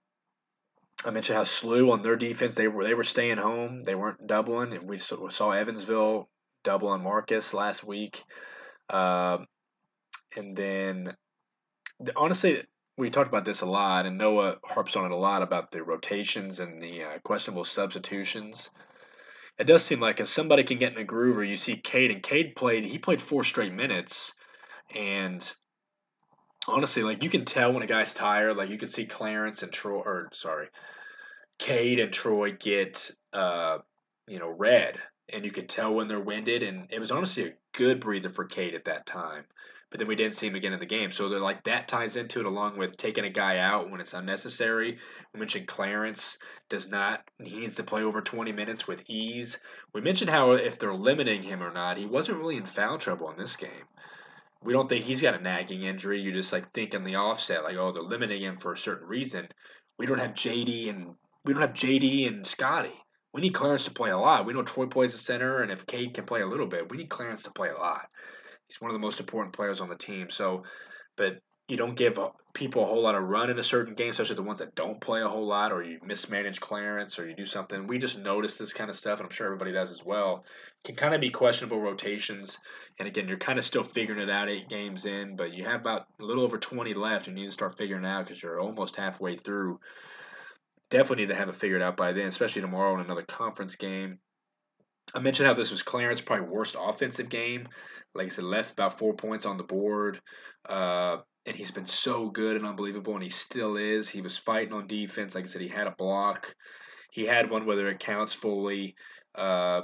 I mentioned how SLU on their defense they were they were staying home. They weren't doubling, and we saw Evansville double on Marcus last week. Uh, and then, honestly, we talked about this a lot, and Noah harps on it a lot about the rotations and the uh, questionable substitutions. It does seem like if somebody can get in a groove, or you see Cade, and Cade played, he played four straight minutes, and honestly, like you can tell when a guy's tired. Like you can see Clarence and Troy, or sorry, Cade and Troy get, uh, you know, red, and you could tell when they're winded. And it was honestly a good breather for Cade at that time but then we didn't see him again in the game. So they're like that ties into it along with taking a guy out when it's unnecessary. We mentioned Clarence does not he needs to play over 20 minutes with ease. We mentioned how if they're limiting him or not, he wasn't really in foul trouble in this game. We don't think he's got a nagging injury. You just like think in the offset, like, oh, they're limiting him for a certain reason. We don't have JD and we don't have JD and Scotty. We need Clarence to play a lot. We know Troy plays the center, and if Cade can play a little bit, we need Clarence to play a lot. He's one of the most important players on the team. So, but you don't give people a whole lot of run in a certain game, especially the ones that don't play a whole lot, or you mismanage Clarence, or you do something. We just notice this kind of stuff, and I'm sure everybody does as well. Can kind of be questionable rotations, and again, you're kind of still figuring it out eight games in, but you have about a little over 20 left. You need to start figuring out because you're almost halfway through. Definitely need to have it figured out by then, especially tomorrow in another conference game. I mentioned how this was Clarence probably worst offensive game. Like I said, left about four points on the board. Uh, and he's been so good and unbelievable, and he still is. He was fighting on defense. Like I said, he had a block. He had one whether it counts fully. Uh,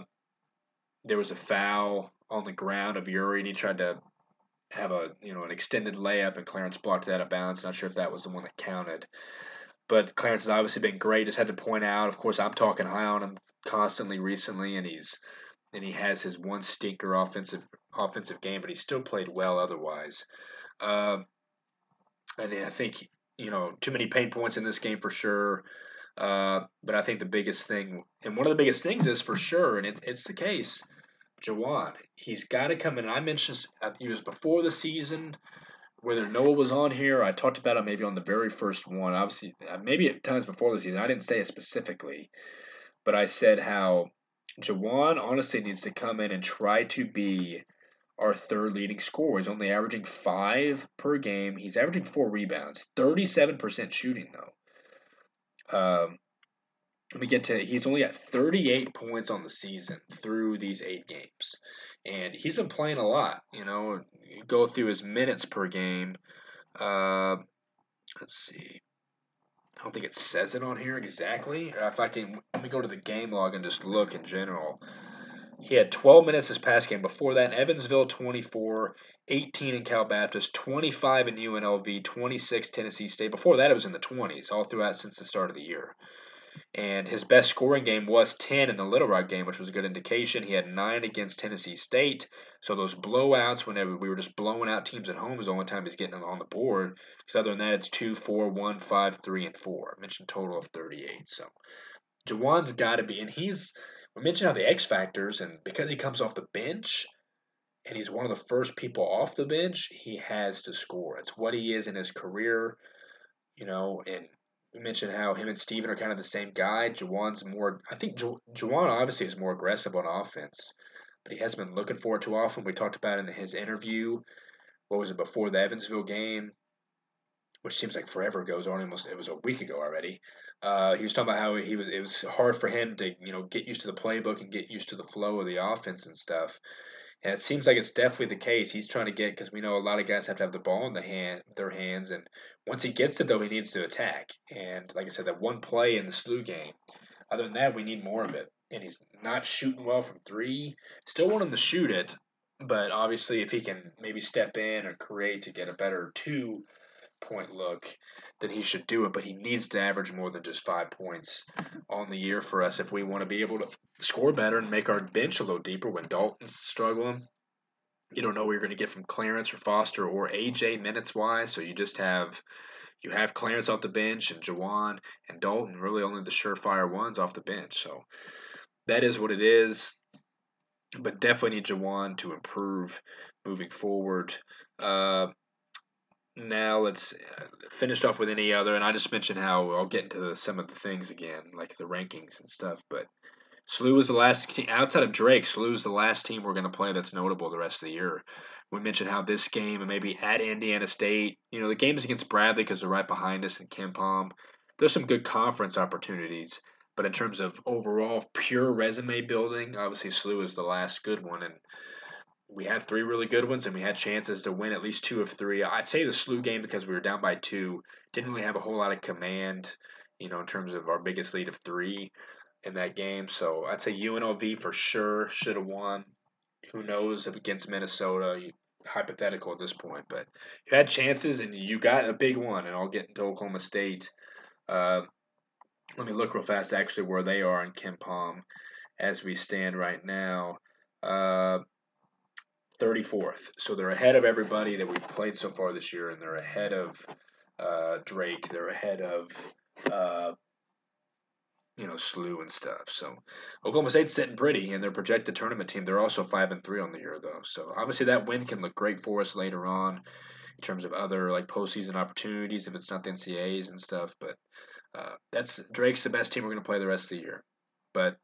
there was a foul on the ground of Yuri, and he tried to have a you know an extended layup, and Clarence blocked that out of bounds. Not sure if that was the one that counted. But Clarence has obviously been great. Just had to point out, of course, I'm talking high on him constantly recently, and he's and he has his one stinker offensive offensive game, but he still played well otherwise. Uh, and I think you know too many pain points in this game for sure. Uh, but I think the biggest thing, and one of the biggest things is for sure, and it, it's the case, Juwan, He's got to come in. I mentioned he was before the season whether Noah was on here, I talked about it maybe on the very first one. Obviously, uh, maybe at times before the season, I didn't say it specifically, but I said how Juwan honestly needs to come in and try to be our third leading scorer. He's only averaging five per game. He's averaging four rebounds, 37% shooting, though. Um, let me get to he's only at 38 points on the season through these eight games and he's been playing a lot you know you go through his minutes per game uh, let's see i don't think it says it on here exactly if i can let me go to the game log and just look in general he had 12 minutes this past game. Before that, Evansville 24, 18 in Cal Baptist, 25 in UNLV, 26 Tennessee State. Before that, it was in the 20s all throughout since the start of the year. And his best scoring game was 10 in the Little Rock game, which was a good indication. He had 9 against Tennessee State. So those blowouts, whenever we were just blowing out teams at home, is the only time he's getting on the board. Because other than that, it's 2, 4, 1, 5, 3, and 4. I mentioned total of 38. So Juwan's got to be, and he's, we mentioned how the X factors, and because he comes off the bench, and he's one of the first people off the bench, he has to score. It's what he is in his career, you know, and we mentioned how him and Steven are kind of the same guy. Juwan's more, I think Ju- Juwan obviously is more aggressive on offense, but he hasn't been looking for it too often. We talked about in his interview, what was it, before the Evansville game, which seems like forever ago. It was almost, it was a week ago already. Uh, he was talking about how he was, it was hard for him to, you know, get used to the playbook and get used to the flow of the offense and stuff. And it seems like it's definitely the case. He's trying to get because we know a lot of guys have to have the ball in the hand, their hands, and once he gets it though, he needs to attack. And like I said, that one play in the SLU game. Other than that, we need more of it. And he's not shooting well from three. Still want him to shoot it, but obviously, if he can maybe step in or create to get a better two point look, then he should do it. But he needs to average more than just five points on the year for us if we want to be able to score better and make our bench a little deeper when Dalton's struggling. You don't know what you're going to get from Clarence or Foster or AJ minutes wise, so you just have you have Clarence off the bench and Juwan and Dalton really only the surefire ones off the bench. So that is what it is. But definitely need Juwan to improve moving forward. Uh, now let's uh, finish off with any other, and I just mentioned how I'll get into some of the things again, like the rankings and stuff. But SLU was the last team outside of Drake. SLU is the last team we're going to play that's notable the rest of the year. We mentioned how this game and maybe at Indiana State, you know, the games against Bradley because they're right behind us in KenPom. There's some good conference opportunities, but in terms of overall pure resume building, obviously SLU is the last good one, and we had three really good ones, and we had chances to win at least two of three. I'd say the SLU game because we were down by two didn't really have a whole lot of command, you know, in terms of our biggest lead of three in that game. So I'd say UNLV for sure should have won. Who knows if against Minnesota? Hypothetical at this point, but you had chances and you got a big one. And I'll get into Oklahoma State. Uh, let me look real fast actually where they are in KenPom as we stand right now. Uh, 34th. So they're ahead of everybody that we've played so far this year, and they're ahead of uh, Drake. They're ahead of uh, you know SLU and stuff. So Oklahoma State's sitting pretty, and their projected tournament team. They're also five and three on the year though. So obviously that win can look great for us later on in terms of other like postseason opportunities if it's not the NCAA's and stuff. But uh, that's Drake's the best team we're going to play the rest of the year. But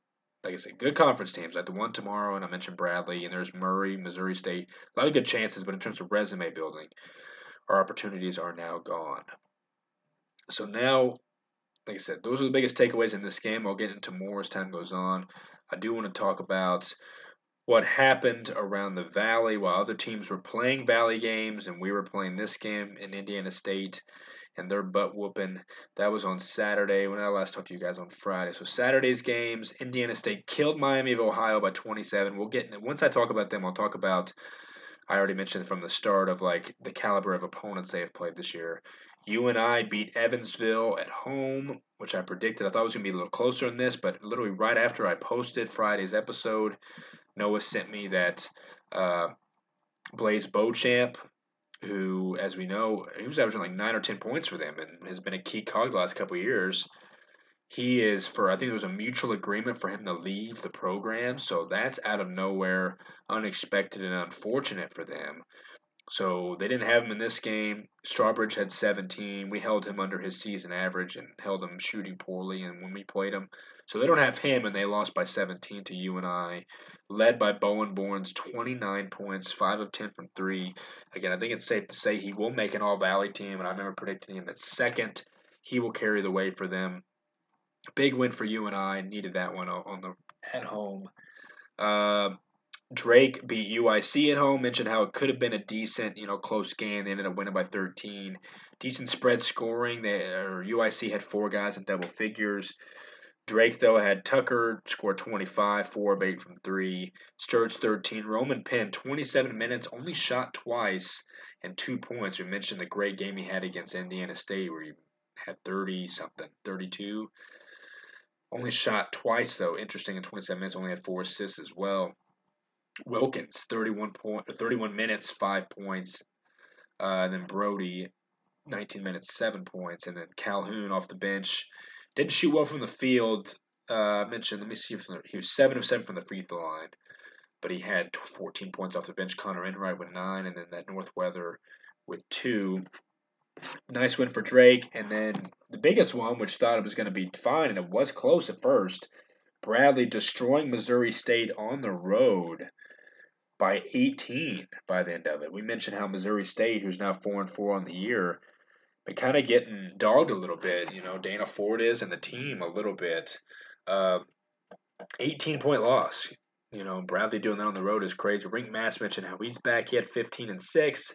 like I said, good conference teams. Like the one tomorrow, and I mentioned Bradley, and there's Murray, Missouri State. A lot of good chances, but in terms of resume building, our opportunities are now gone. So now like I said, those are the biggest takeaways in this game. I'll get into more as time goes on. I do want to talk about what happened around the Valley while other teams were playing Valley games and we were playing this game in Indiana State and their butt whooping. That was on Saturday when I last talked to you guys on Friday. So Saturday's games, Indiana State killed Miami of Ohio by 27. We'll get once I talk about them, I'll talk about I already mentioned from the start of like the caliber of opponents they have played this year. UNI beat Evansville at home, which I predicted. I thought it was going to be a little closer than this, but literally right after I posted Friday's episode, Noah sent me that uh, Blaise Beauchamp, who, as we know, he was averaging like nine or ten points for them and has been a key cog the last couple years. He is for I think there was a mutual agreement for him to leave the program, so that's out of nowhere, unexpected and unfortunate for them. So they didn't have him in this game. Strawbridge had 17. We held him under his season average and held him shooting poorly. And when we played him, so they don't have him, and they lost by 17 to UNI, led by Bowen Borns, 29 points, five of 10 from three. Again, I think it's safe to say he will make an All Valley team, and I remember predicting him at second. He will carry the weight for them. Big win for UNI. Needed that one on the at home. Uh, Drake beat UIC at home. Mentioned how it could have been a decent, you know, close game. They ended up winning by 13. Decent spread scoring. They UIC had four guys in double figures. Drake though had Tucker score 25, four of eight from three. Sturtz 13. Roman Penn 27 minutes, only shot twice and two points. We mentioned the great game he had against Indiana State where he had 30 something, 32. Only shot twice though. Interesting in 27 minutes, only had four assists as well. Wilkins, 31 point, 31 minutes, five points. Uh, and then Brody, 19 minutes, seven points. And then Calhoun off the bench. Didn't shoot well from the field. Uh, mentioned, let me see if he was 7 of 7 from the free throw line. But he had 14 points off the bench. Connor Enright with 9. And then that Northweather with 2. Nice win for Drake. And then the biggest one, which thought it was going to be fine, and it was close at first. Bradley destroying Missouri State on the road by 18 by the end of it. We mentioned how Missouri State, who's now four and four on the year, but kind of getting dogged a little bit. You know, Dana Ford is and the team a little bit. Uh, 18 point loss. You know, Bradley doing that on the road is crazy. Rienk Mast mentioned how he's back. He had 15 and six.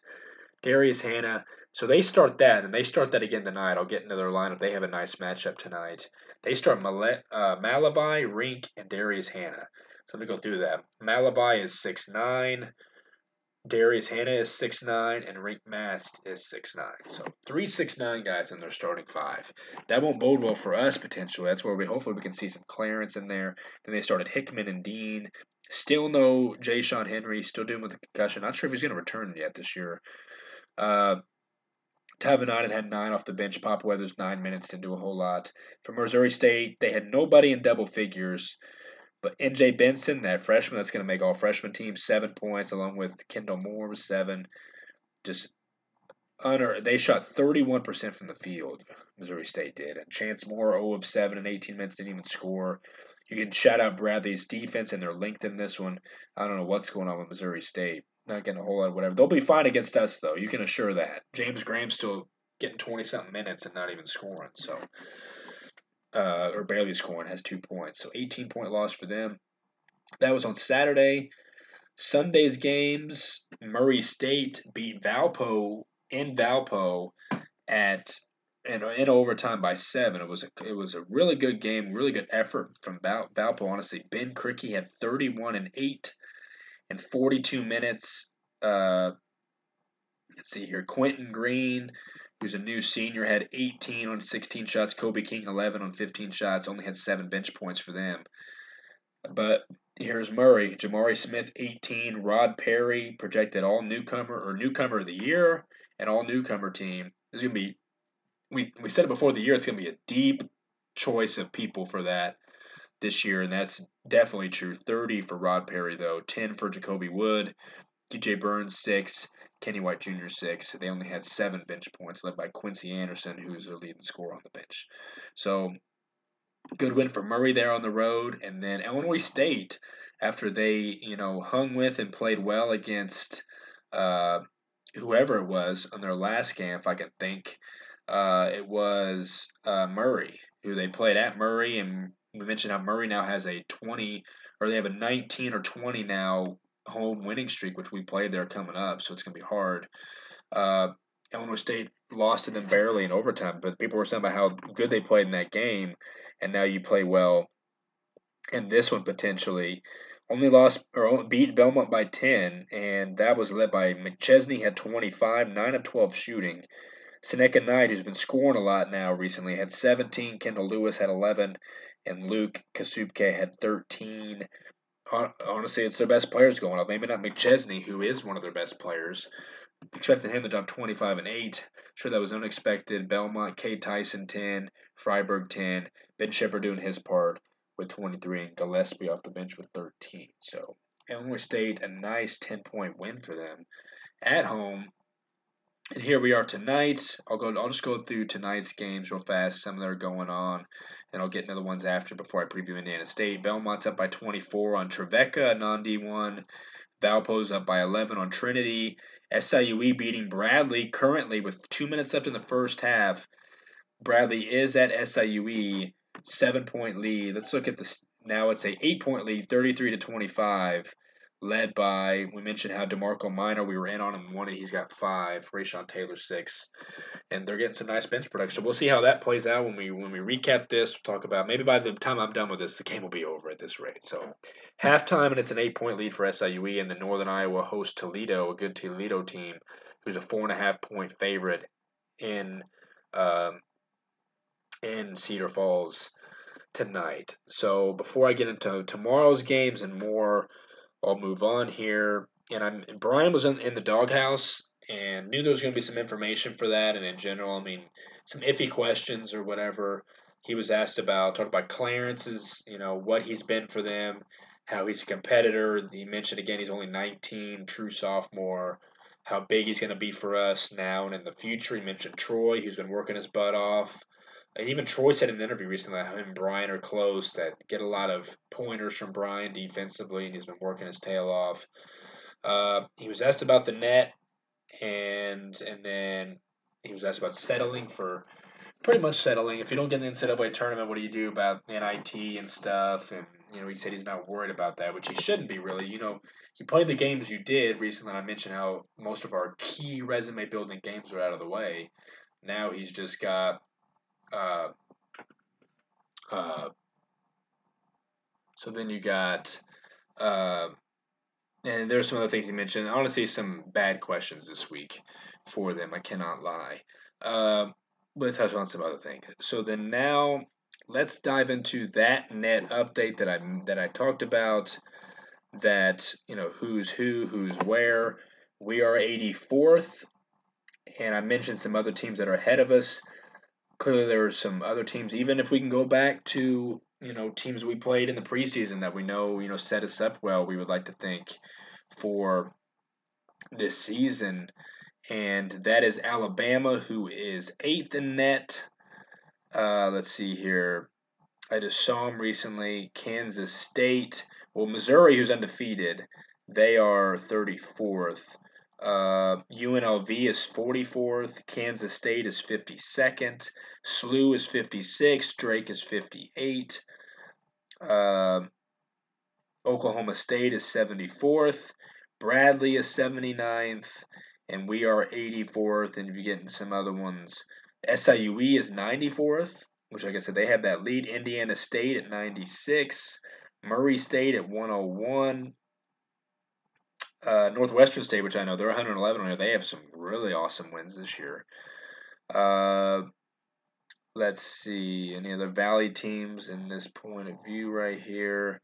Darius Hannah. So they start that, and they start that again tonight. I'll get into their lineup. They have a nice matchup tonight. They start Mal- uh, Malevy, Rienk, and Darius Hannah. So let me go through that. Malevy is six nine. Darius Hannah is six nine, and Rienk Mast is six nine. So three six nine guys in their starting five. That won't bode well for us potentially. That's where we hopefully we can see some Clarence in there. Then they started Hickman and Deen. Still no Ja'Shon Henry. Still dealing with the concussion. Not sure if he's going to return yet this year. Uh, Tahvanainen had nine off the bench. Pop Weathers nine minutes didn't do a whole lot. For Missouri State, they had nobody in double figures. But NJ Benson, that freshman that's going to make all freshman teams seven points, along with Kendall Moore with seven. Just under, they shot 31% from the field, Missouri State did. And Chance Moore, 0 of 7 in 18 minutes, didn't even score. You can shout out Bradley's defense and their length in this one. I don't know what's going on with Missouri State. Not getting a whole lot of whatever. They'll be fine against us, though. You can assure that. James Graham's still getting 20 something minutes and not even scoring. So uh, or barely scoring, has two points. So 18 point loss for them. That was on Saturday. Sunday's games, Murray State beat Valpo in Valpo at and in overtime by seven. It was a it was a really good game, really good effort from Val, Valpo. Honestly, Ben Krikke had 31 and eight in 42 minutes. Uh, let's see here, Quentin Green who's a new senior, had 18 on 16 shots. Kobe King, 11 on 15 shots, only had seven bench points for them. But here's Murray, Jamari Smith, 18, Rob Perry, projected all newcomer or newcomer of the year and all newcomer team. It's gonna be, we we said it before the year. It's gonna be a deep choice of people for that this year, and that's definitely true. 30 for Rob Perry though, 10 for Jacoby Wood, DJ Burns six, Kenny White Jr. six. They only had seven bench points, led by Quincy Anderson, who's their leading scorer on the bench. So good win for Murray there on the road, and then Illinois State after they you know hung with and played well against uh, whoever it was on their last game, if I can think. Uh, it was uh, Murray who they played at Murray, and we mentioned how Murray now has a 20 or they have a 19 or 20 now home winning streak, which we played there coming up, so it's going to be hard. Uh, Illinois State lost to them barely in overtime, but people were saying about how good they played in that game, and now you play well in this one potentially. Only lost or beat Belmont by 10, and that was led by McChesney had 25, 9 of 12 shooting. Seneca Knight, who's been scoring a lot now recently, had 17. Kendall Lewis had 11, and Luke Kasubke had 13 honestly, it's their best players going up. Maybe not McChesney, who is one of their best players. Expecting him to drop 25 and 8. Sure, that was unexpected. Belmont, K. Tyson, 10. Friberg, 10. Ben Sheppard doing his part with 23. And Gillespie off the bench with 13. So, Illinois State, a nice 10 point win for them. at home. And here we are tonight. I'll go. I'll just go through tonight's games real fast. Some that are going on, and I'll get into the ones after before I preview Indiana State. Belmont's up by 24 on Trevecca, non D1. Valpo's up by 11 on Trinity. SIUE beating Bradley currently with two minutes left in the first half. Bradley is at SIUE, seven point lead. Let's look at this now. It's a eight point lead, 33 to 25 led by we mentioned how Demarco Minor we were in on him one and he's got five, Raysean Taylor six, and they're getting some nice bench production. We'll see how that plays out when we when we recap this. We'll talk about maybe by the time I'm done with this, the game will be over at this rate. So halftime and it's an eight point lead for SIUE and the Northern Iowa host Toledo, a good Toledo team, who's a four and a half point favorite in um, in Cedar Falls tonight. So before I get into tomorrow's games and more I'll move on here. And I'm Brian was in, in the doghouse and knew there was going to be some information for that. And in general, I mean, some iffy questions or whatever. He was asked about, talked about Clarence's, you know, what he's been for them, how he's a competitor. He mentioned again he's only 19, true sophomore, how big he's going to be for us now and in the future. He mentioned Troy, who's been working his butt off. And even Troy said in an interview recently that him and Brian are close, that get a lot of pointers from Brian defensively, and he's been working his tail off. Uh, he was asked about the net, and and then he was asked about settling for pretty much settling. If you don't get in the NCAA tournament, what do you do about NIT and stuff? And you know, he said he's not worried about that, which he shouldn't be really. You know, you played the games you did recently. I mentioned how most of our key resume building games are out of the way. Now he's just got uh, uh, so then you got, uh, and there's some other things you mentioned. I want to see some bad questions this week for them. I cannot lie. Uh, let's touch on some other things. So then now let's dive into that net update that I that I talked about. That you know who's who, who's where. We are 84th, and I mentioned some other teams that are ahead of us clearly there were some other teams. Even if we can go back to you know teams we played in the preseason that we know you know set us up well, we would like to think for this season, and that is Alabama, who is eighth in net. Uh, let's see here. I just saw them recently. Kansas State, well, Missouri, who's undefeated, they are 34th. Uh, UNLV is 44th. Kansas State is 52nd. SLU is 56. Drake is 58. Uh, Oklahoma State is 74th. Bradley is 79th. And we are 84th. And if you get into some other ones, SIUE is 94th, which, like I said, they have that lead. Indiana State at 96. Murray State at 101 uh, Northwestern State, which I know they're 111 on here, they have some really awesome wins this year. Uh, let's see any other Valley teams in this point of view right here.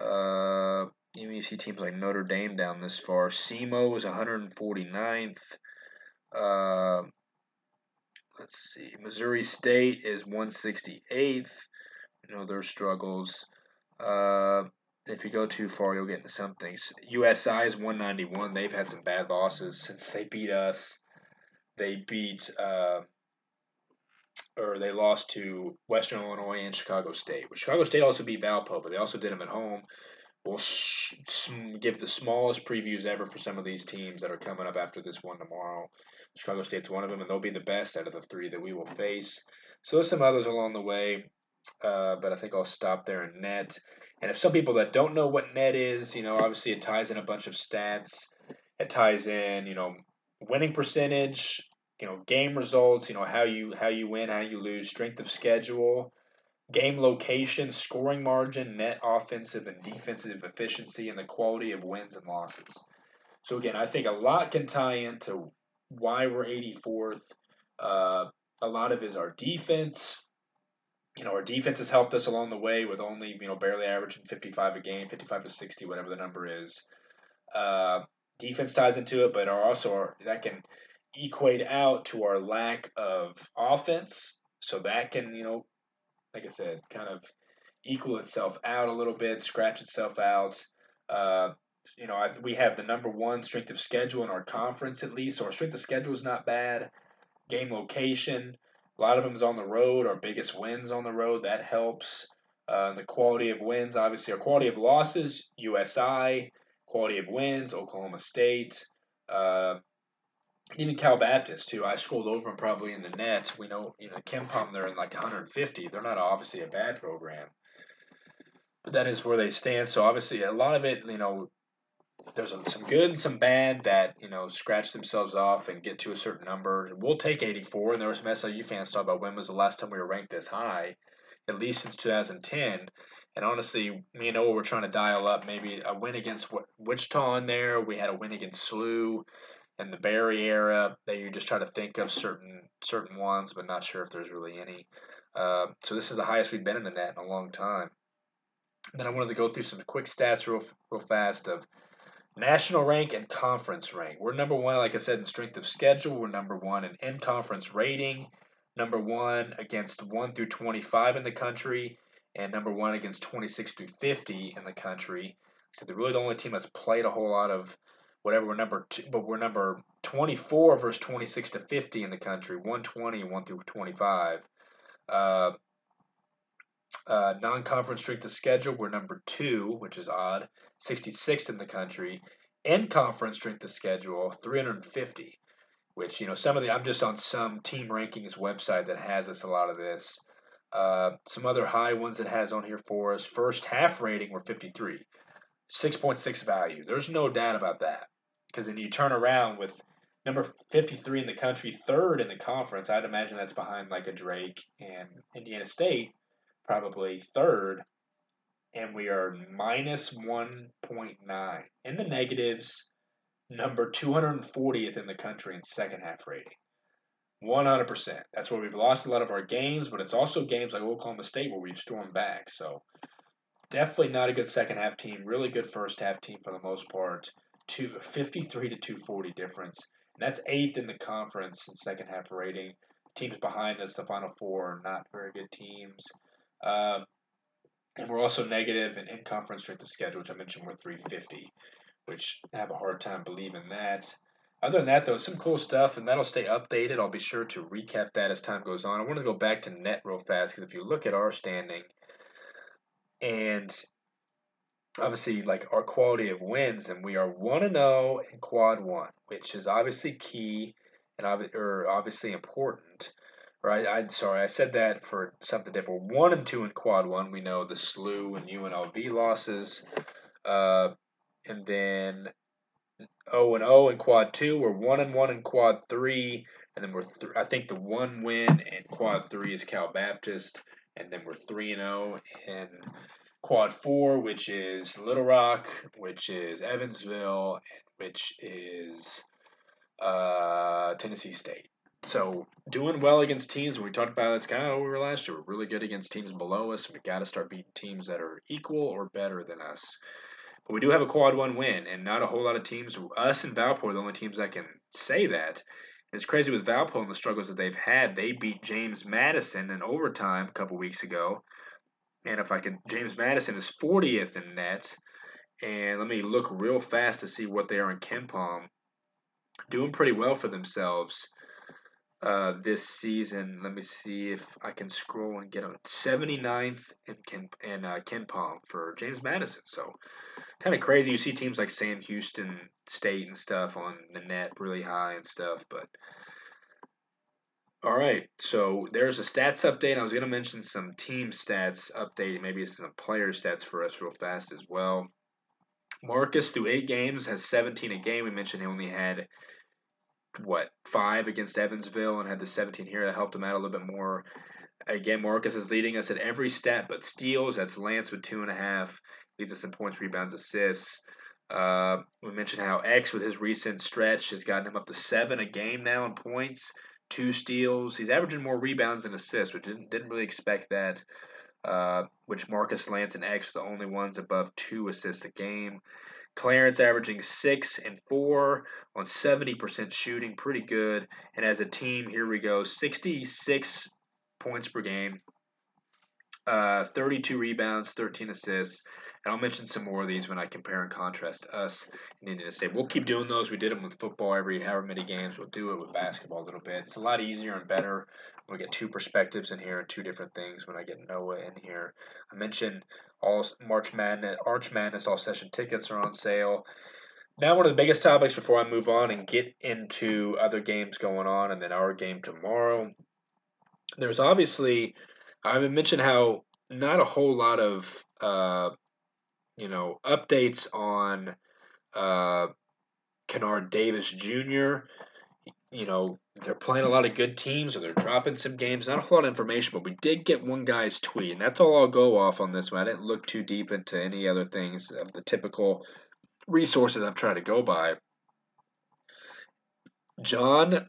Uh, you see teams like Notre Dame down this far. SEMO is 149th. Uh, let's see. Missouri State is 168th. You know their struggles. Uh, if you go too far, you'll get into some things. USI is 191. They've had some bad losses since they beat us. They beat, uh, or they lost to Western Illinois and Chicago State. Well, Chicago State also beat Valpo, but they also did them at home. We'll sh- give the smallest previews ever for some of these teams that are coming up after this one tomorrow. Chicago State's one of them, and they'll be the best out of the three that we will face. So there's some others along the way, uh, but I think I'll stop there and net. And if some people that don't know what net is, you know, obviously it ties in a bunch of stats. It ties in, you know, winning percentage, you know, game results, you know, how you how you win, how you lose, strength of schedule, game location, scoring margin, net offensive and defensive efficiency, and the quality of wins and losses. So again, I think a lot can tie into why we're 84th. Uh, a lot of is our defense you know, our defense has helped us along the way with only, you know, barely averaging 55 a game, 55 to 60, whatever the number is. Uh, defense ties into it, but are also that can equate out to our lack of offense. So that can, you know, like I said, kind of equal itself out a little bit, scratch itself out. Uh, you know, I, we have the number one strength of schedule in our conference at least. So our strength of schedule is not bad. Game location, a lot of them is on the road. Our biggest wins on the road that helps. Uh, the quality of wins, obviously, our quality of losses, USI. Quality of wins, Oklahoma State. Uh, even Cal Baptist too. I scrolled over and probably in the net. We know you know KenPom they're in like 150. They're not obviously a bad program, but that is where they stand. So obviously a lot of it, you know, there's some good some bad that you know scratch themselves off and get to a certain number. We'll take 84. And there were some SIU fans talking about when was the last time we were ranked this high, at least since 2010. And honestly, me and Noah were trying to dial up maybe a win against Wichita in there. We had a win against SLU and the Barry era that you just try to think of certain certain ones, but not sure if there's really any. Uh, so this is the highest we've been in the net in a long time. Then I wanted to go through some quick stats real real fast of national rank and conference rank. We're number one, like I said, in strength of schedule. We're number one in in conference rating. Number one against one through twenty five in the country, and number one against twenty six through fifty in the country. So they're really the only team that's played a whole lot of whatever we're number two, but we're number 24 versus 26 to 50 in the country, 120 1 through 25. Uh, uh, non-conference strength of schedule, we're number two, which is odd, 66th in the country. In conference strength of schedule, 350, which you know some of the I'm just on some team rankings website that has us a lot of this. Uh, some other high ones it has on here for us. First half rating, we're 53. 6.6 value. There's no doubt about that. Because then you turn around with number 53 in the country, third in the conference. I'd imagine that's behind like a Drake and Indiana State, probably third. And we are minus 1.9 in the negatives, number 240th in the country in second half rating. 100%. That's where we've lost a lot of our games, but it's also games like Oklahoma State where we've stormed back. So definitely not a good second half team. Really good first half team for the most part two, 53 to 240 difference. And that's eighth in the conference in second half rating. Teams behind us, the final four, not very good teams. Um, and we're also negative in, in conference strength of schedule, which I mentioned we're 350, which I have a hard time believing that. Other than that, though, some cool stuff, and that'll stay updated. I'll be sure to recap that as time goes on. I want to go back to net real fast because if you look at our standing, and obviously like our quality of wins, and we are one and zero oh in quad one, which is obviously key and ob- or obviously important. Right? I sorry, I said that for something different. One and two in quad one. We know the SLU and UNLV losses, uh, and then O and O in quad two. We're one and one in quad three, and then we're th- I think the one win in quad three is Cal Baptist, and then we're three and zero in Quad 4, which is Little Rock, which is Evansville, which is uh, Tennessee State. So doing well against teams we talked about it's kind of what we were last year. We're really good against teams below us. We got to start beating teams that are equal or better than us. But we do have a quad one win, and not a whole lot of teams. Us and Valpo are the only teams that can say that. It's crazy with Valpo and the struggles that they've had. They beat James Madison in overtime a couple weeks ago and if I could, James Madison is 40th in nets. And let me look real fast to see what they are in KenPom. Doing pretty well for themselves uh, this season. Let me see if I can scroll and get a 79th and Ken in uh, KenPom for James Madison. So kind of crazy. You see teams like Sam Houston State and stuff on the net really high and stuff, but all right, so there's a stats update. I was going to mention some team stats update, maybe it's some player stats for us real fast as well. Marcus, through eight games, has 17 a game. We mentioned he only had, what, five against Evansville and had the 17 here. That helped him out a little bit more. Again, Marcus is leading us at every stat but steals. That's Lance with two and a half. Leads us in points, rebounds, assists. Uh, we mentioned how X, with his recent stretch, has gotten him up to seven a game now in points two steals. He's averaging more rebounds than assists, which didn't, didn't really expect that. Uh, which Marcus Lance and X are the only ones above two assists a game. Clarence averaging six and four on 70% shooting, pretty good. And as a team, here we go 66 points per game, uh, 32 rebounds, 13 assists. And I'll mention some more of these when I compare and contrast us and Indiana State. We'll keep doing those. We did them with football every however many games. We'll do it with basketball a little bit. It's a lot easier and better we get two perspectives in here and two different things when I get Noah in here. I mentioned all March Madness, Arch Madness, all session tickets are on sale. Now, one of the biggest topics before I move on and get into other games going on and then our game tomorrow. There's obviously, I mentioned how not a whole lot of uh, you know, updates on uh, Kennard Davis Jr. You know, they're playing a lot of good teams or they're dropping some games. Not a whole lot of information, but we did get one guy's tweet, and that's all I'll go off on this one. I didn't look too deep into any other things of the typical resources I've tried to go by. John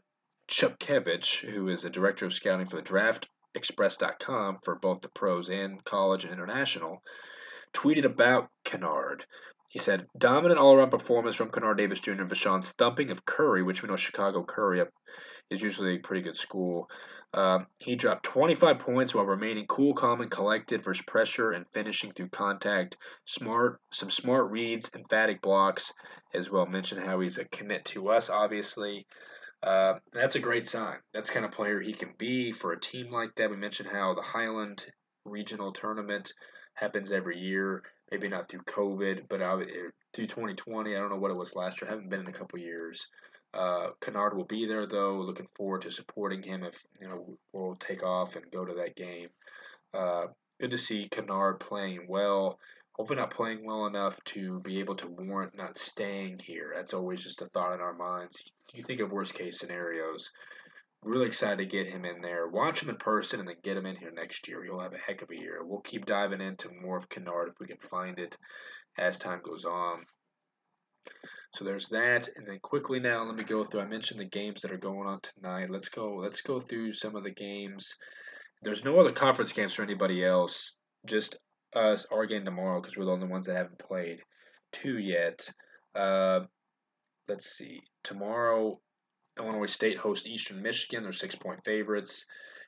Chupkevich, who is the director of scouting for the DraftExpress.com for both the pros and college and international, tweeted about Kennard. He said, dominant all around performance from Kennard Davis Jr. and thumping of Curie, which we know Chicago Curie is usually a pretty good school. Um, he dropped 25 points while remaining cool, calm, and collected versus pressure and finishing through contact. Smart, some smart reads, emphatic blocks as well. Mentioned how he's a commit to us, obviously. Uh, that's a great sign. That's kind of player he can be for a team like that. We mentioned how the Highland Regional Tournament happens every year. Maybe not through COVID, but I, through 2020. I don't know what it was last year. I haven't been in a couple years. Uh, Kennard will be there though. Looking forward to supporting him if you know we'll take off and go to that game. Uh, good to see Kennard playing well. Hopefully not playing well enough to be able to warrant not staying here. That's always just a thought in our minds. You think of worst case scenarios. Really excited to get him in there. Watch him in person and then get him in here next year. You'll have a heck of a year. We'll keep diving into more of Kennard if we can find it as time goes on. So there's that, and then quickly now let me go through. I mentioned the games that are going on tonight. Let's go. Let's go through some of the games. There's no other conference games for anybody else. Just us, our game tomorrow because we're the only ones that haven't played two yet. Uh, let's see. Tomorrow Illinois State hosts Eastern Michigan. They're six point favorites.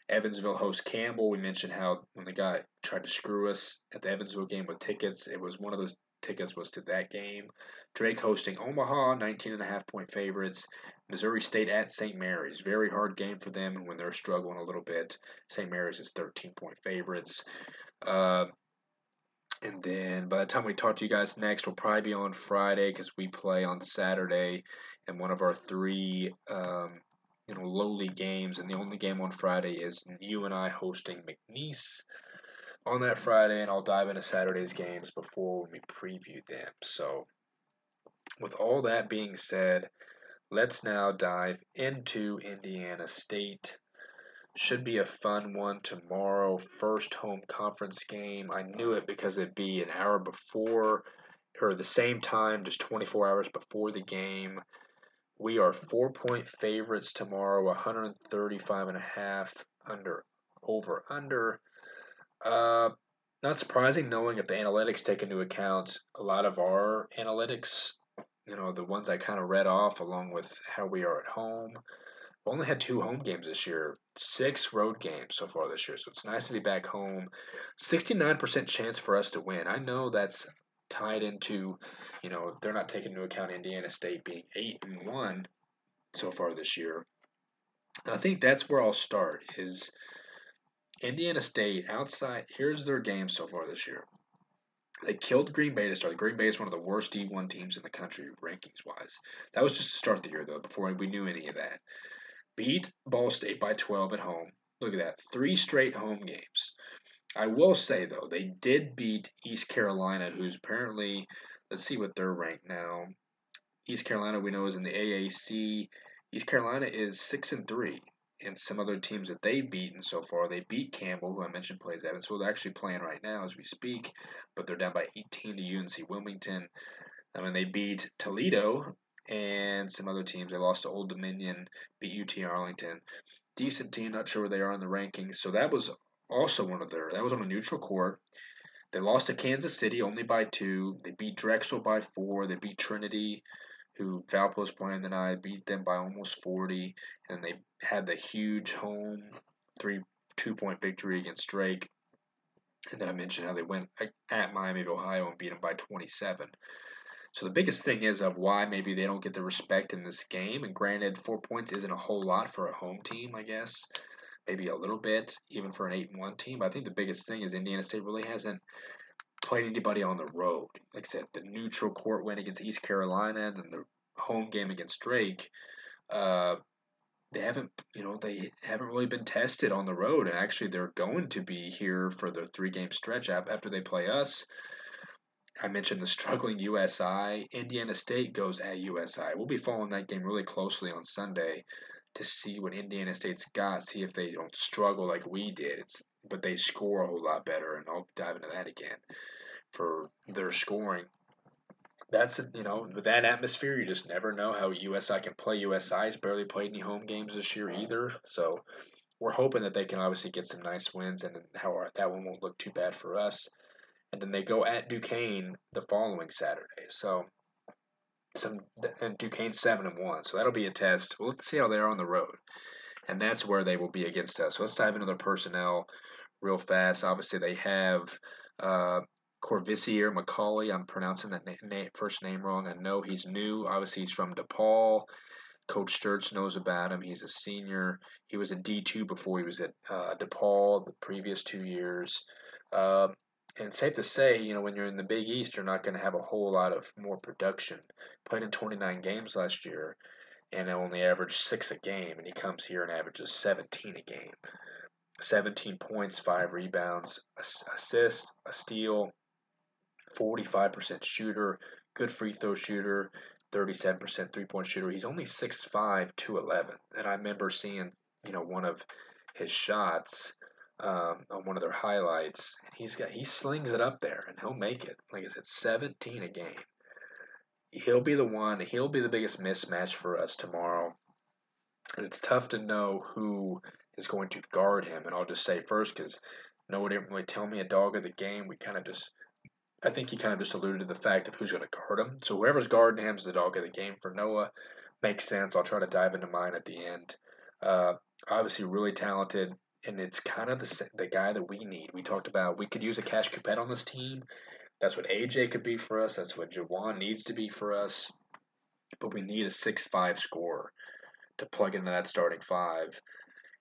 Evansville hosts Campbell. We mentioned how when the guy tried to screw us at the Evansville game with tickets, it was one of those tickets was to that game. Drake hosting Omaha, 19 and a half point favorites. Missouri State at St. Mary's. Very hard game for them when they're struggling a little bit. St. Mary's is 13 point favorites. Uh, and then by the time we talk to you guys next, we'll probably be on Friday because we play on Saturday in one of our three um, you know lowly games, and the only game on Friday is UNI hosting McNeese on that Friday, and I'll dive into Saturday's games before we preview them. So, with all that being said, let's now dive into Indiana State. Should be a fun one tomorrow. First home conference game. I knew it because it'd be an hour before or the same time, just 24 hours before the game. We are four point favorites tomorrow, 135 and a half under over under. Uh, not surprising knowing if the analytics take into account a lot of our analytics, you know, the ones I kind of read off along with how we are at home. We've only had two home games this year, six road games so far this year, so it's nice to be back home. 69% chance for us to win. I know that's tied into, you know, they're not taking into account Indiana State being eight and one so far this year. And I think that's where I'll start is Indiana State outside here's their game so far this year. They killed Green Bay to start. Green Bay is one of the worst D1 teams in the country rankings wise. That was just to start the year though, before we knew any of that. Beat Ball State by 12 at home. Look at that. Three straight home games. I will say though, they did beat East Carolina, who's apparently let's see what they're ranked now. East Carolina we know is in the AAC. East Carolina is six and three. And some other teams that they've beaten so far, they beat Campbell, who I mentioned plays at Evansville. They're actually playing right now as we speak, but they're down by 18 to UNC Wilmington. I mean, they beat Toledo and some other teams. They lost to Old Dominion, beat UT Arlington. Decent team, not sure where they are in the rankings. So that was also one of their. That was on a neutral court. They lost to Kansas City only by two. They beat Drexel by four. They beat Trinity, who Valpo's playing tonight, beat them by almost 40. And they had the huge home three two point victory against Drake. And then I mentioned how they went at Miami of Ohio and beat them by 27. So the biggest thing is of why maybe they don't get the respect in this game. And granted, four points isn't a whole lot for a home team, I guess. Maybe a little bit, even for an eight and one team. But I think the biggest thing is Indiana State really hasn't played anybody on the road. Like I said, the neutral court win against East Carolina, and then the home game against Drake. Uh, they haven't, you know, they haven't really been tested on the road, and actually they're going to be here for the three game stretch after they play us. I mentioned the struggling USI. Indiana State goes at USI. We'll be following that game really closely on Sunday to see what Indiana State's got, see if they don't struggle like we did. It's but they score a whole lot better, and I'll dive into that again for their scoring. That's you know with that atmosphere, you just never know how USI can play. USI's barely played any home games this year either, so we're hoping that they can obviously get some nice wins, and how our, that one won't look too bad for us and then they go at Duquesne the following Saturday. So some and Duquesne seven and one, so that'll be a test. Well, let's see how they are on the road, and that's where they will be against us. So let's dive into their personnel real fast. Obviously, they have. Uh, Courvoisier McCauley, I'm pronouncing that na- na- first name wrong. I know he's new. Obviously, he's from DePaul. Coach Sturtz knows about him. He's a senior. He was a D2 before he was at uh, DePaul the previous two years. Uh, and safe to say, you know, when you're in the Big East, you're not going to have a whole lot of more production. Played in 29 games last year, and only averaged six a game, and he comes here and averages 17 a game. 17 points, five rebounds, assist, a steal, 45% shooter, good free throw shooter, 37% three point shooter. He's only 6'5, 211. And I remember seeing, you know, one of his shots um, on one of their highlights. He's got he slings it up there and he'll make it. Like I said, 17 a game. He'll be the one. He'll be the biggest mismatch for us tomorrow. And it's tough to know who is going to guard him. And I'll just say first because no one didn't really tell me a dog of the game. We kind of just, I think he kind of just alluded to the fact of who's going to guard him. So whoever's guarding him is the dog of the game for Noah. Makes sense. I'll try to dive into mine at the end. Uh, obviously, really talented and it's kind of the the guy that we need. We talked about we could use a Cash Coupette on this team. That's what AJ could be for us. That's what Juwan needs to be for us. But we need a six-five scorer to plug into that starting five,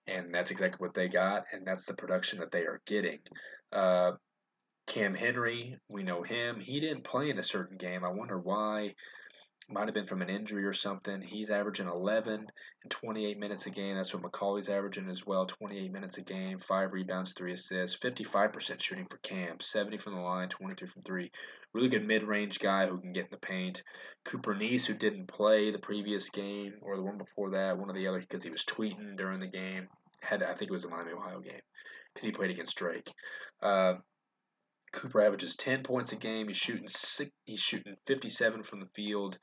and that's exactly what they got, and that's the production that they are getting. Uh, Cam Henry, we know him. He didn't play in a certain game. I wonder why might have been from an injury or something. He's averaging 11 and 28 minutes a game. That's what McCauley's averaging as well 28 minutes a game, five rebounds, three assists, 55% shooting for Cam, 70 from the line, 23 from three. Really good mid range guy who can get in the paint. Cooper Neese, who didn't play the previous game or the one before that, one of the other, because he was tweeting during the game. Had I think it was the Miami Ohio game because he played against Drake. Uh, Cooper averages 10 points a game. He's shooting six, he's shooting 57 from the field.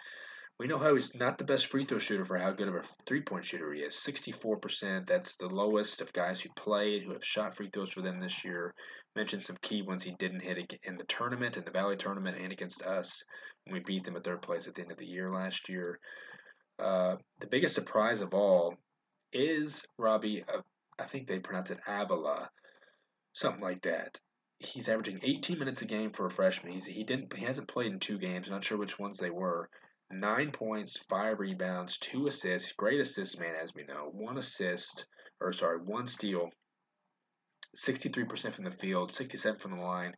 We know how he's not the best free throw shooter for how good of a three point shooter he is. 64%. That's the lowest of guys who played, who have shot free throws for them this year. Mentioned some key ones he didn't hit in the tournament, in the Valley tournament, and against us when we beat them at third place at the end of the year last year. Uh, the biggest surprise of all is Robbie, uh, I think they pronounce it Avila, something like that he's averaging 18 minutes a game for a freshman. He's, he didn't he hasn't played in two games. Not sure which ones they were. Nine points, five rebounds, two assists. Great assist man, as we know. One assist, or sorry, one steal. 63% from the field, 67 from the line,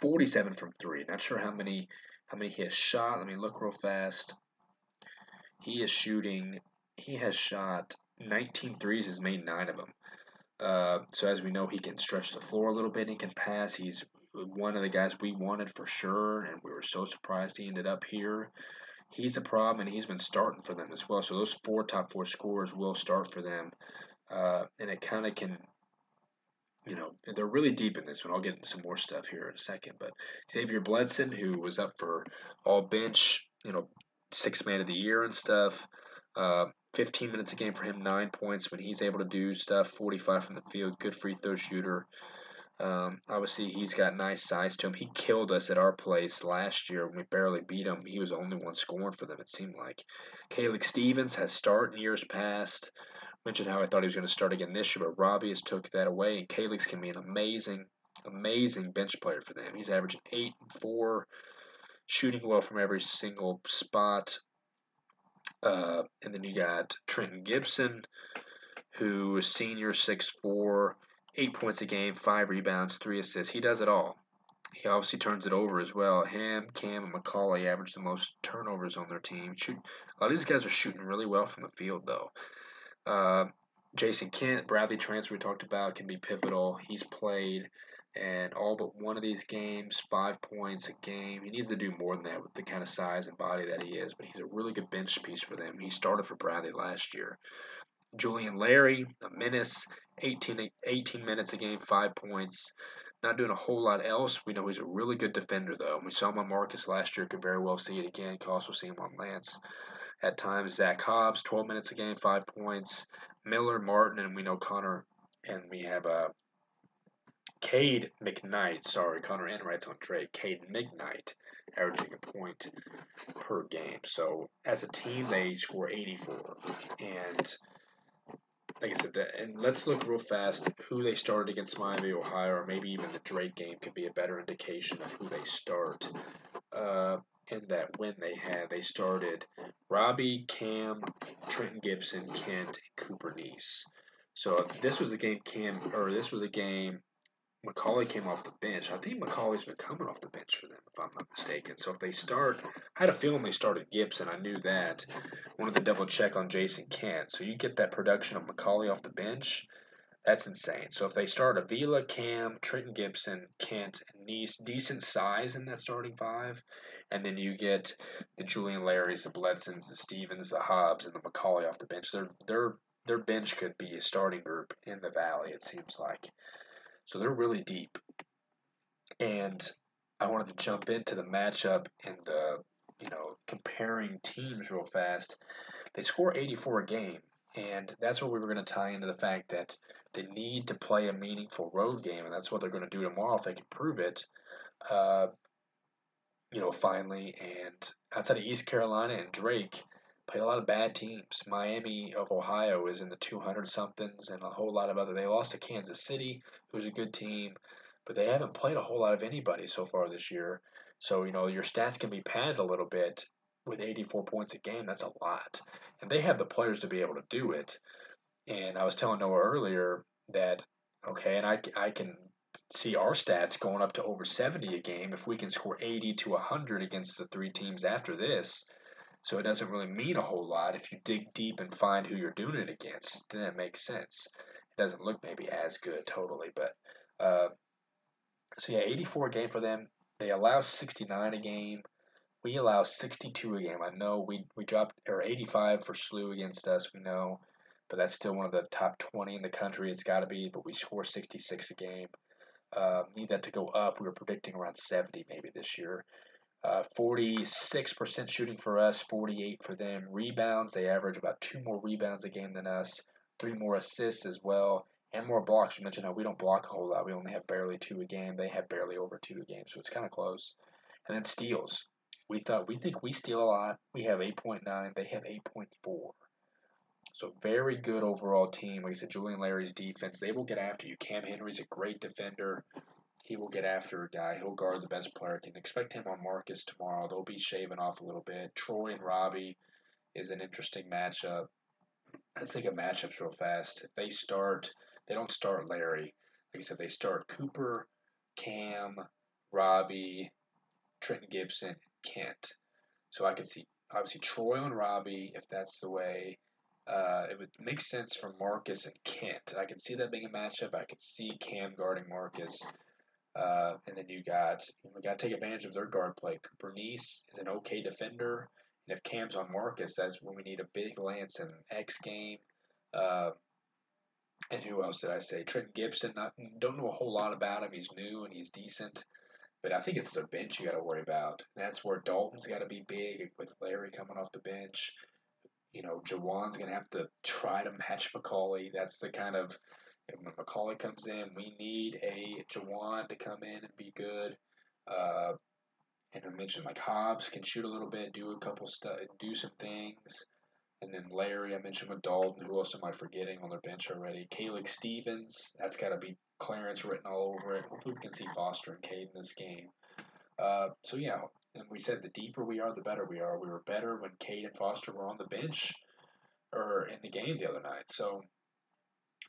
47 from three. Not sure how many how many he has shot. Let me look real fast. He is shooting. He has shot 19 threes. Has made nine of them. Uh, so as we know, he can stretch the floor a little bit. He can pass. He's one of the guys we wanted for sure, and we were so surprised he ended up here. He's a problem, and he's been starting for them as well. So those four top four scorers will start for them, uh, and it kind of can. You know, they're really deep in this one. I'll get into some more stuff here in a second. But Xavier Bledson, who was up for all bench, you know, six man of the year and stuff, uh, 15 minutes a game for him, nine points when he's able to do stuff, 45 from the field, good free throw shooter. Um, obviously, he's got nice size to him. He killed us at our place last year when we barely beat him. He was the only one scoring for them, it seemed like. Caleb Stevens has started in years past. Mentioned how I thought he was going to start again this year, but Robbie has took that away, and Kailex can be an amazing amazing bench player for them. He's averaging eight and four, shooting well from every single spot. Uh, and then you got Trenton Gibson, who is senior, 6'4", eight points a game, five rebounds, three assists. He does it all. He obviously turns it over as well. Him, Cam, and McCauley average the most turnovers on their team. Shoot, a lot of these guys are shooting really well from the field, though. Uh, Jayson Kent, Bradley transfer we talked about, can be pivotal. He's played and all but one of these games, five points a game. He needs to do more than that with the kind of size and body that he is, but he's a really good bench piece for them. He started for Bradley last year. Julian Larry, a menace, 18, 18 minutes a game, five points. Not doing a whole lot else. We know he's a really good defender, though. We saw him on Marcus last year. Could very well see it again. Could also see him on Lance. At times, Zach Hobbs, 12 minutes a game, five points. Miller, Martin, and we know Connor. And we have uh, Cade McKnight. Sorry, Connor and Enright's on Drake. Cade McKnight averaging a point per game. So as a team, they score 84. And like I said, that, and let's look real fast who they started against Miami, Ohio, or maybe even the Drake game could be a better indication of who they start. Uh, and that win they had, they started Robbie, Cam, Trenton Gibson, Kent, and Cooper Neese. So this was a game Cam, or this was a game McCauley came off the bench. I think McCauley's been coming off the bench for them, if I'm not mistaken. So if they start, I had a feeling they started Gibson. I knew that. Wanted to double check on Jayson Kent. So you get that production of McCauley off the bench. That's insane. So if they start Avila, Cam, Trenton Gibson, Kent, and Neese, decent size in that starting five, and then you get the Julian Larrys, the Bledsons, the Stevens, the Hobbs, and the McCauley off the bench. Their their their bench could be a starting group in the Valley. It seems like. So they're really deep. And I wanted to jump into the matchup and the, you know, comparing teams real fast. They score 84 a game, and that's what we were going to tie into the fact that they need to play a meaningful road game, and that's what they're going to do tomorrow if they can prove it. Uh, you know, finally, and outside of East Carolina and Drake, played a lot of bad teams. Miami of Ohio is in the 200 somethings, and a whole lot of other. They lost to Kansas City, who's a good team, but they haven't played a whole lot of anybody so far this year. So you know your stats can be padded a little bit with 84 points a game. That's a lot, and they have the players to be able to do it. And I was telling Noah earlier that okay, and I I can see our stats going up to over 70 a game if we can score 80 to 100 against the three teams after this so it doesn't really mean a whole lot if you dig deep and find who you're doing it against. Then it makes sense. It doesn't look maybe as good totally, but uh, so yeah, 84 a game for them. They allow 69 a game. We allow 62 a game. I know we we dropped or 85 for SLU against us. We know, but that's still one of the top 20 in the country. It's got to be. But we score 66 a game. Uh, need that to go up. We were predicting around 70 maybe this year. Uh, 46% shooting for us, 48 for them. Rebounds, they average about two more rebounds a game than us, three more assists as well, and more blocks. You mentioned how we don't block a whole lot. We only have barely two a game. They have barely over two a game, so it's kind of close. And then steals. We thought we think we steal a lot. We have 8.9. They have 8.4. So very good overall team. Like I said, Julian Larry's defense, they will get after you. Cam Henry's a great defender he will get after a guy. He'll guard the best player. Can expect him on Marcus tomorrow. They'll be shaving off a little bit. Troy and Robbie is an interesting matchup. Let's think of matchups real fast. If they start, they don't start Larry. Like I said, they start Cooper, Cam, Robbie, Trenton Gibson, Kent. So I could see obviously Troy and Robbie if that's the way. Uh, it would make sense for Marcus and Kent. I could see that being a matchup. I could see Cam guarding Marcus. Uh, and then you got we got to take advantage of their guard play. Cooper Neese is an okay defender, and if Cam's on Marcus, that's when we need a big Lance and X game. Uh, and who else did I say? Trent Gibson. Not don't know a whole lot about him. He's new and he's decent, but I think it's the bench you got to worry about. And that's where Dalton's got to be big with Larry coming off the bench. You know, Juwan's gonna have to try to match McCauley. That's the kind of and when McCauley comes in, we need a Juwan to come in and be good. Uh, and I mentioned like Hobbs can shoot a little bit, do a couple stuff, do some things. And then Larry, I mentioned with Dalton. Who else am I forgetting on their bench already? Kailex Stevens. That's got to be Clarence written all over it. Hopefully, we can see Foster and Cade in this game. Uh, so yeah, and we said the deeper we are, the better we are. We were better when Cade and Foster were on the bench or in the game the other night. So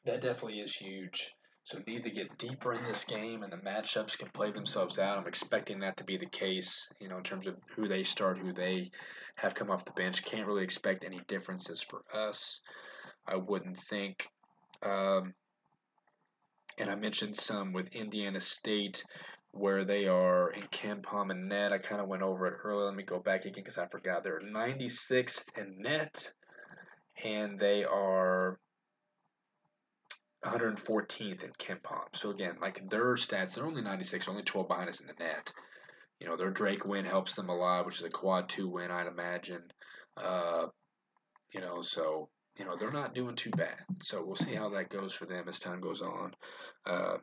that definitely is huge. So need to get deeper in this game, and the matchups can play themselves out. I'm expecting that to be the case, you know, in terms of who they start, who they have come off the bench. Can't really expect any differences for us. I wouldn't think. Um, and I mentioned some with Indiana State where they are in KenPom and net. I kind of went over it earlier. Let me go back again because I forgot. They're 96th in net, and they are 114th in KenPom. So again, like their stats, they're only 96, only 12 behind us in the net. You know, their Drake win helps them a lot, which is a quad two win, I'd imagine. Uh, you know, so you know they're not doing too bad. So we'll see how that goes for them as time goes on. Uh,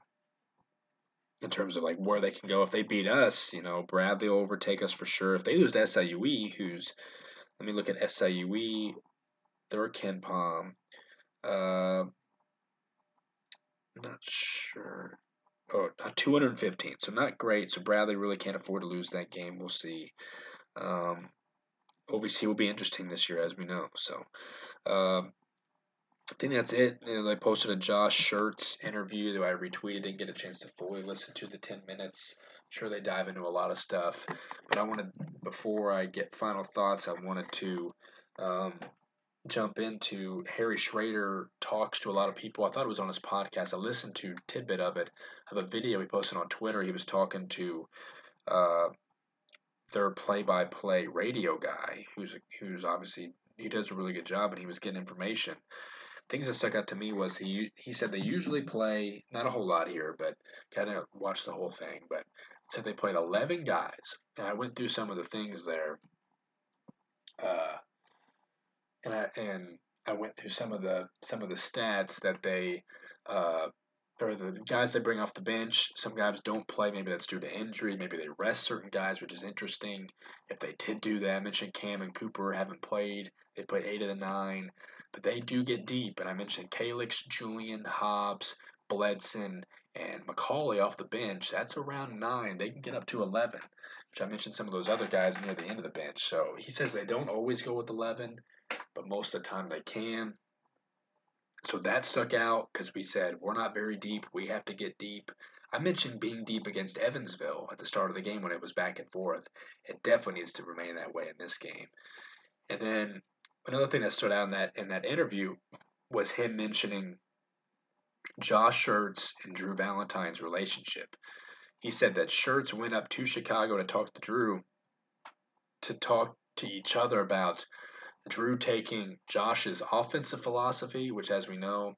in terms of like where they can go if they beat us, you know, Bradley will overtake us for sure. If they lose to SIUE, who's let me look at SIUE, they're KenPom. Uh, not sure. Oh, 215. So not great. So Bradley really can't afford to lose that game. We'll see. Um, OVC will be interesting this year, as we know. So um, I think that's it. You know, they posted a Josh Schertz interview that I retweeted. Didn't get a chance to fully listen to the 10 minutes. I'm sure they dive into a lot of stuff. But I wanted, before I get final thoughts, I wanted to um, jump into Harry Schrader talks to a lot of people. I thought it was on his podcast. I listened to tidbit of it of a video he posted on Twitter. He was talking to uh, their play-by-play radio guy, who's who's obviously he does a really good job, and he was getting information. Things that stuck out to me was he he said they usually play not a whole lot here, but kind of watch the whole thing. But said they played eleven guys, and I went through some of the things there. Uh, and I and I went through some of the some of the stats that they uh, or the guys they bring off the bench. Some guys don't play. Maybe that's due to injury. Maybe they rest certain guys, which is interesting. If they did do that, I mentioned Cam and Cooper haven't played. They played eight of the nine, but they do get deep. And I mentioned Kailex, Julian, Hobbs, Bledson, and McCauley off the bench. That's around nine. They can get up to eleven. Which I mentioned some of those other guys near the end of the bench. So he says they don't always go with eleven but most of the time they can. So that stuck out because we said we're not very deep. We have to get deep. I mentioned being deep against Evansville at the start of the game when it was back and forth. It definitely needs to remain that way in this game. And then another thing that stood out in that in that interview was him mentioning Josh Schertz and Drew Valentine's relationship. He said that Schertz went up to Chicago to talk to Drew to talk to each other about Drew taking Josh's offensive philosophy, which, as we know,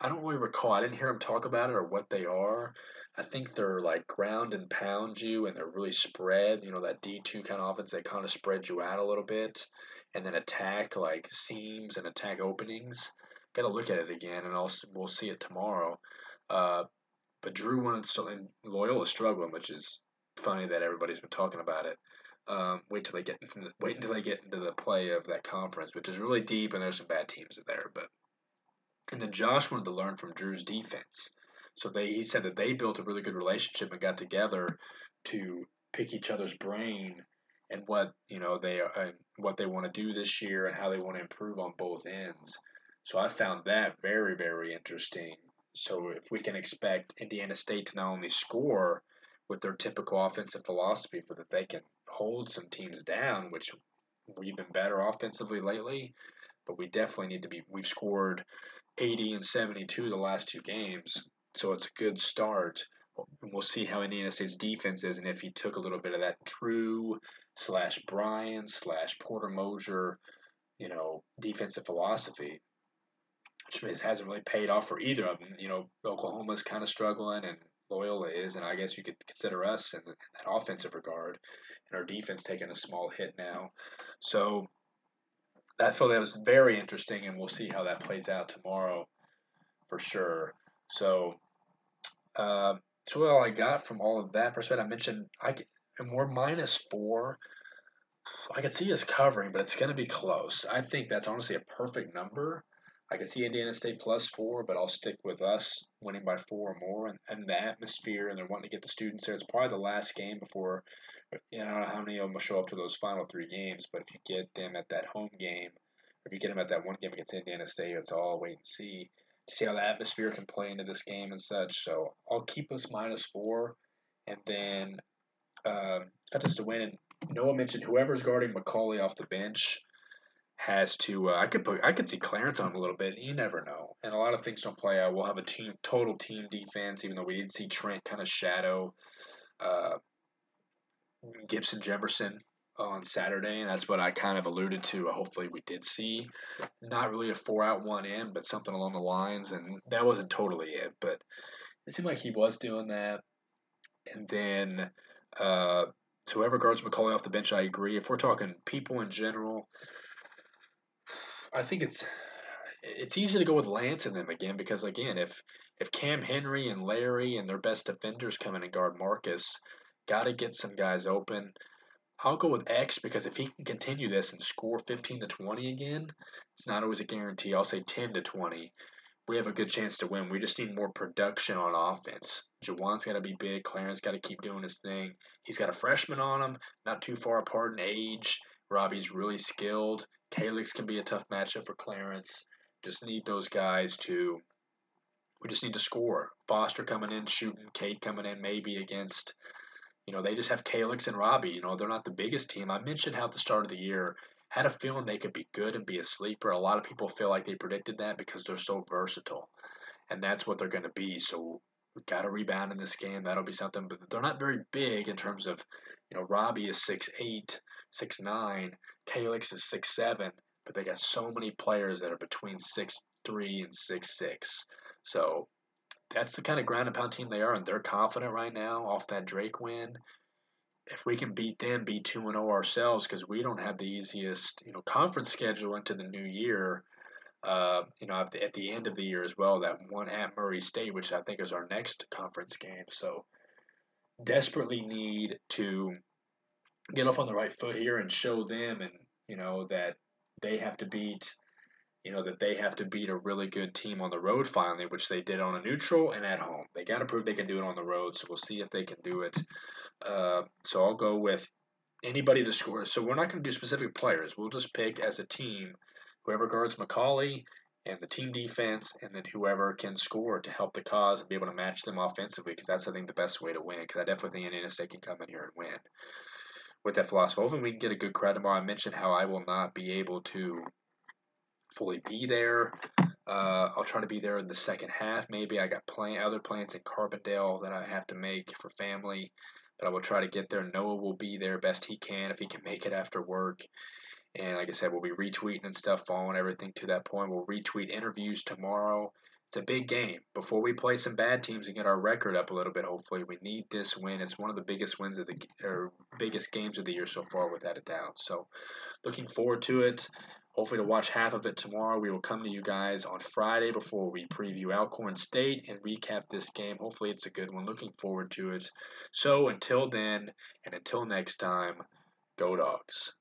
I don't really recall. I didn't hear him talk about it or what they are. I think they're like ground and pound you, and they're really spread. You know that D two kind of offense. They kind of spread you out a little bit, and then attack like seams and attack openings. Got to look at it again, and also we'll see it tomorrow. Uh, but Drew wanted to, and Loyola struggling, which is funny that everybody's been talking about it. Um, wait till they get the, wait until they get into the play of that conference, which is really deep, and there's some bad teams there. But and then Josh wanted to learn from Drew's defense, so they he said that they built a really good relationship and got together to pick each other's brain and what you know they uh, what they want to do this year and how they want to improve on both ends. So I found that very very interesting. So if we can expect Indiana State to not only score with their typical offensive philosophy, for that they can hold some teams down, which we've been better offensively lately, but we definitely need to be. We've scored 80 and 72 the last two games, so it's a good start. We'll see how Indiana State's defense is, and if he took a little bit of that Drew slash Brian slash Porter Moser, you know, defensive philosophy, which hasn't really paid off for either of them. You know, Oklahoma's kind of struggling, and Loyola is, and I guess you could consider us in, in that offensive regard and our defense taking a small hit now. So I thought that was very interesting, and we'll see how that plays out tomorrow for sure. So, uh, so all I got from all of that perspective, I mentioned I and we're minus four I could see us covering, but it's going to be close. I think that's honestly a perfect number. I could see Indiana State plus four, but I'll stick with us winning by four or more. And, and the atmosphere, and they're wanting to get the students there. It's probably the last game before, you know, I don't know how many of them will show up to those final three games, but if you get them at that home game, if you get them at that one game against Indiana State, it's all wait and see. See how the atmosphere can play into this game and such. So I'll keep us minus four, and then um, just to win. And Noah mentioned whoever's guarding McCauley off the bench has to. Uh, I could put. I could see Clarence on a little bit. You never know, and a lot of things don't play out. We'll have a team total team defense, even though we didn't see Trent kind of shadow uh, Gibson Jefferson on Saturday, and that's what I kind of alluded to. Hopefully, we did see not really a four out one in, but something along the lines, and that wasn't totally it, but it seemed like he was doing that. And then, uh, so whoever guards McCauley off the bench, I agree. If we're talking people in general, I think it's it's easy to go with Lance and them again because again, if if Cam Henry and Larry and their best defenders come in and guard Marcus, got to get some guys open. I'll go with X because if he can continue this and score 15 to 20 again, it's not always a guarantee. I'll say 10 to 20. We have a good chance to win. We just need more production on offense. Juwan's got to be big. Clarence got to keep doing his thing. He's got a freshman on him, not too far apart in age. Robbie's really skilled. Kailex can be a tough matchup for Clarence. Just need those guys to. We just need to score. Foster coming in, shooting. Cade coming in, maybe against. You know, they just have Kailex and Robbie. You know, they're not the biggest team. I mentioned how at the start of the year had a feeling they could be good and be a sleeper. A lot of people feel like they predicted that because they're so versatile, and that's what they're going to be. So we got to rebound in this game. That'll be something. But they're not very big in terms of, you know, Robbie is six eight, six nine. Kailex is six seven, but they got so many players that are between six three and six six. So that's the kind of ground and pound team they are, and they're confident right now off that Drake win. If we can beat them, be two and zero oh ourselves, because we don't have the easiest, you know, conference schedule into the new year. Uh, you know, at the, at the end of the year as well, that one at Murray State, which I think is our next conference game. So, desperately need to get off on the right foot here and show them and you know that they have to beat you know that they have to beat a really good team on the road finally which they did on a neutral and at home. They got to prove they can do it on the road so we'll see if they can do it. Uh, so i'll go with anybody to score. So we're not going to do specific players. We'll just pick as a team whoever guards mccauley and the team defense and then whoever can score to help the cause and be able to match them offensively because that's i think the best way to win because i definitely think indiana state can come in here and win with that philosophy. Hopefully, we can get a good crowd tomorrow. I mentioned how I will not be able to fully be there. Uh, I'll try to be there in the second half. Maybe I got plan other plans in Carbondale that I have to make for family, but I will try to get there. Noah will be there best he can if he can make it after work. And like I said, we'll be retweeting and stuff, following everything to that point. We'll retweet interviews tomorrow it's a big game. Before we play some bad teams and get our record up a little bit, hopefully, we need this win. It's one of the biggest wins of the or biggest games of the year so far, without a doubt. So, looking forward to it. Hopefully, to watch half of it tomorrow. We will come to you guys on Friday before we preview Alcorn State and recap this game. Hopefully, it's a good one. Looking forward to it. So, until then, and until next time, go dogs.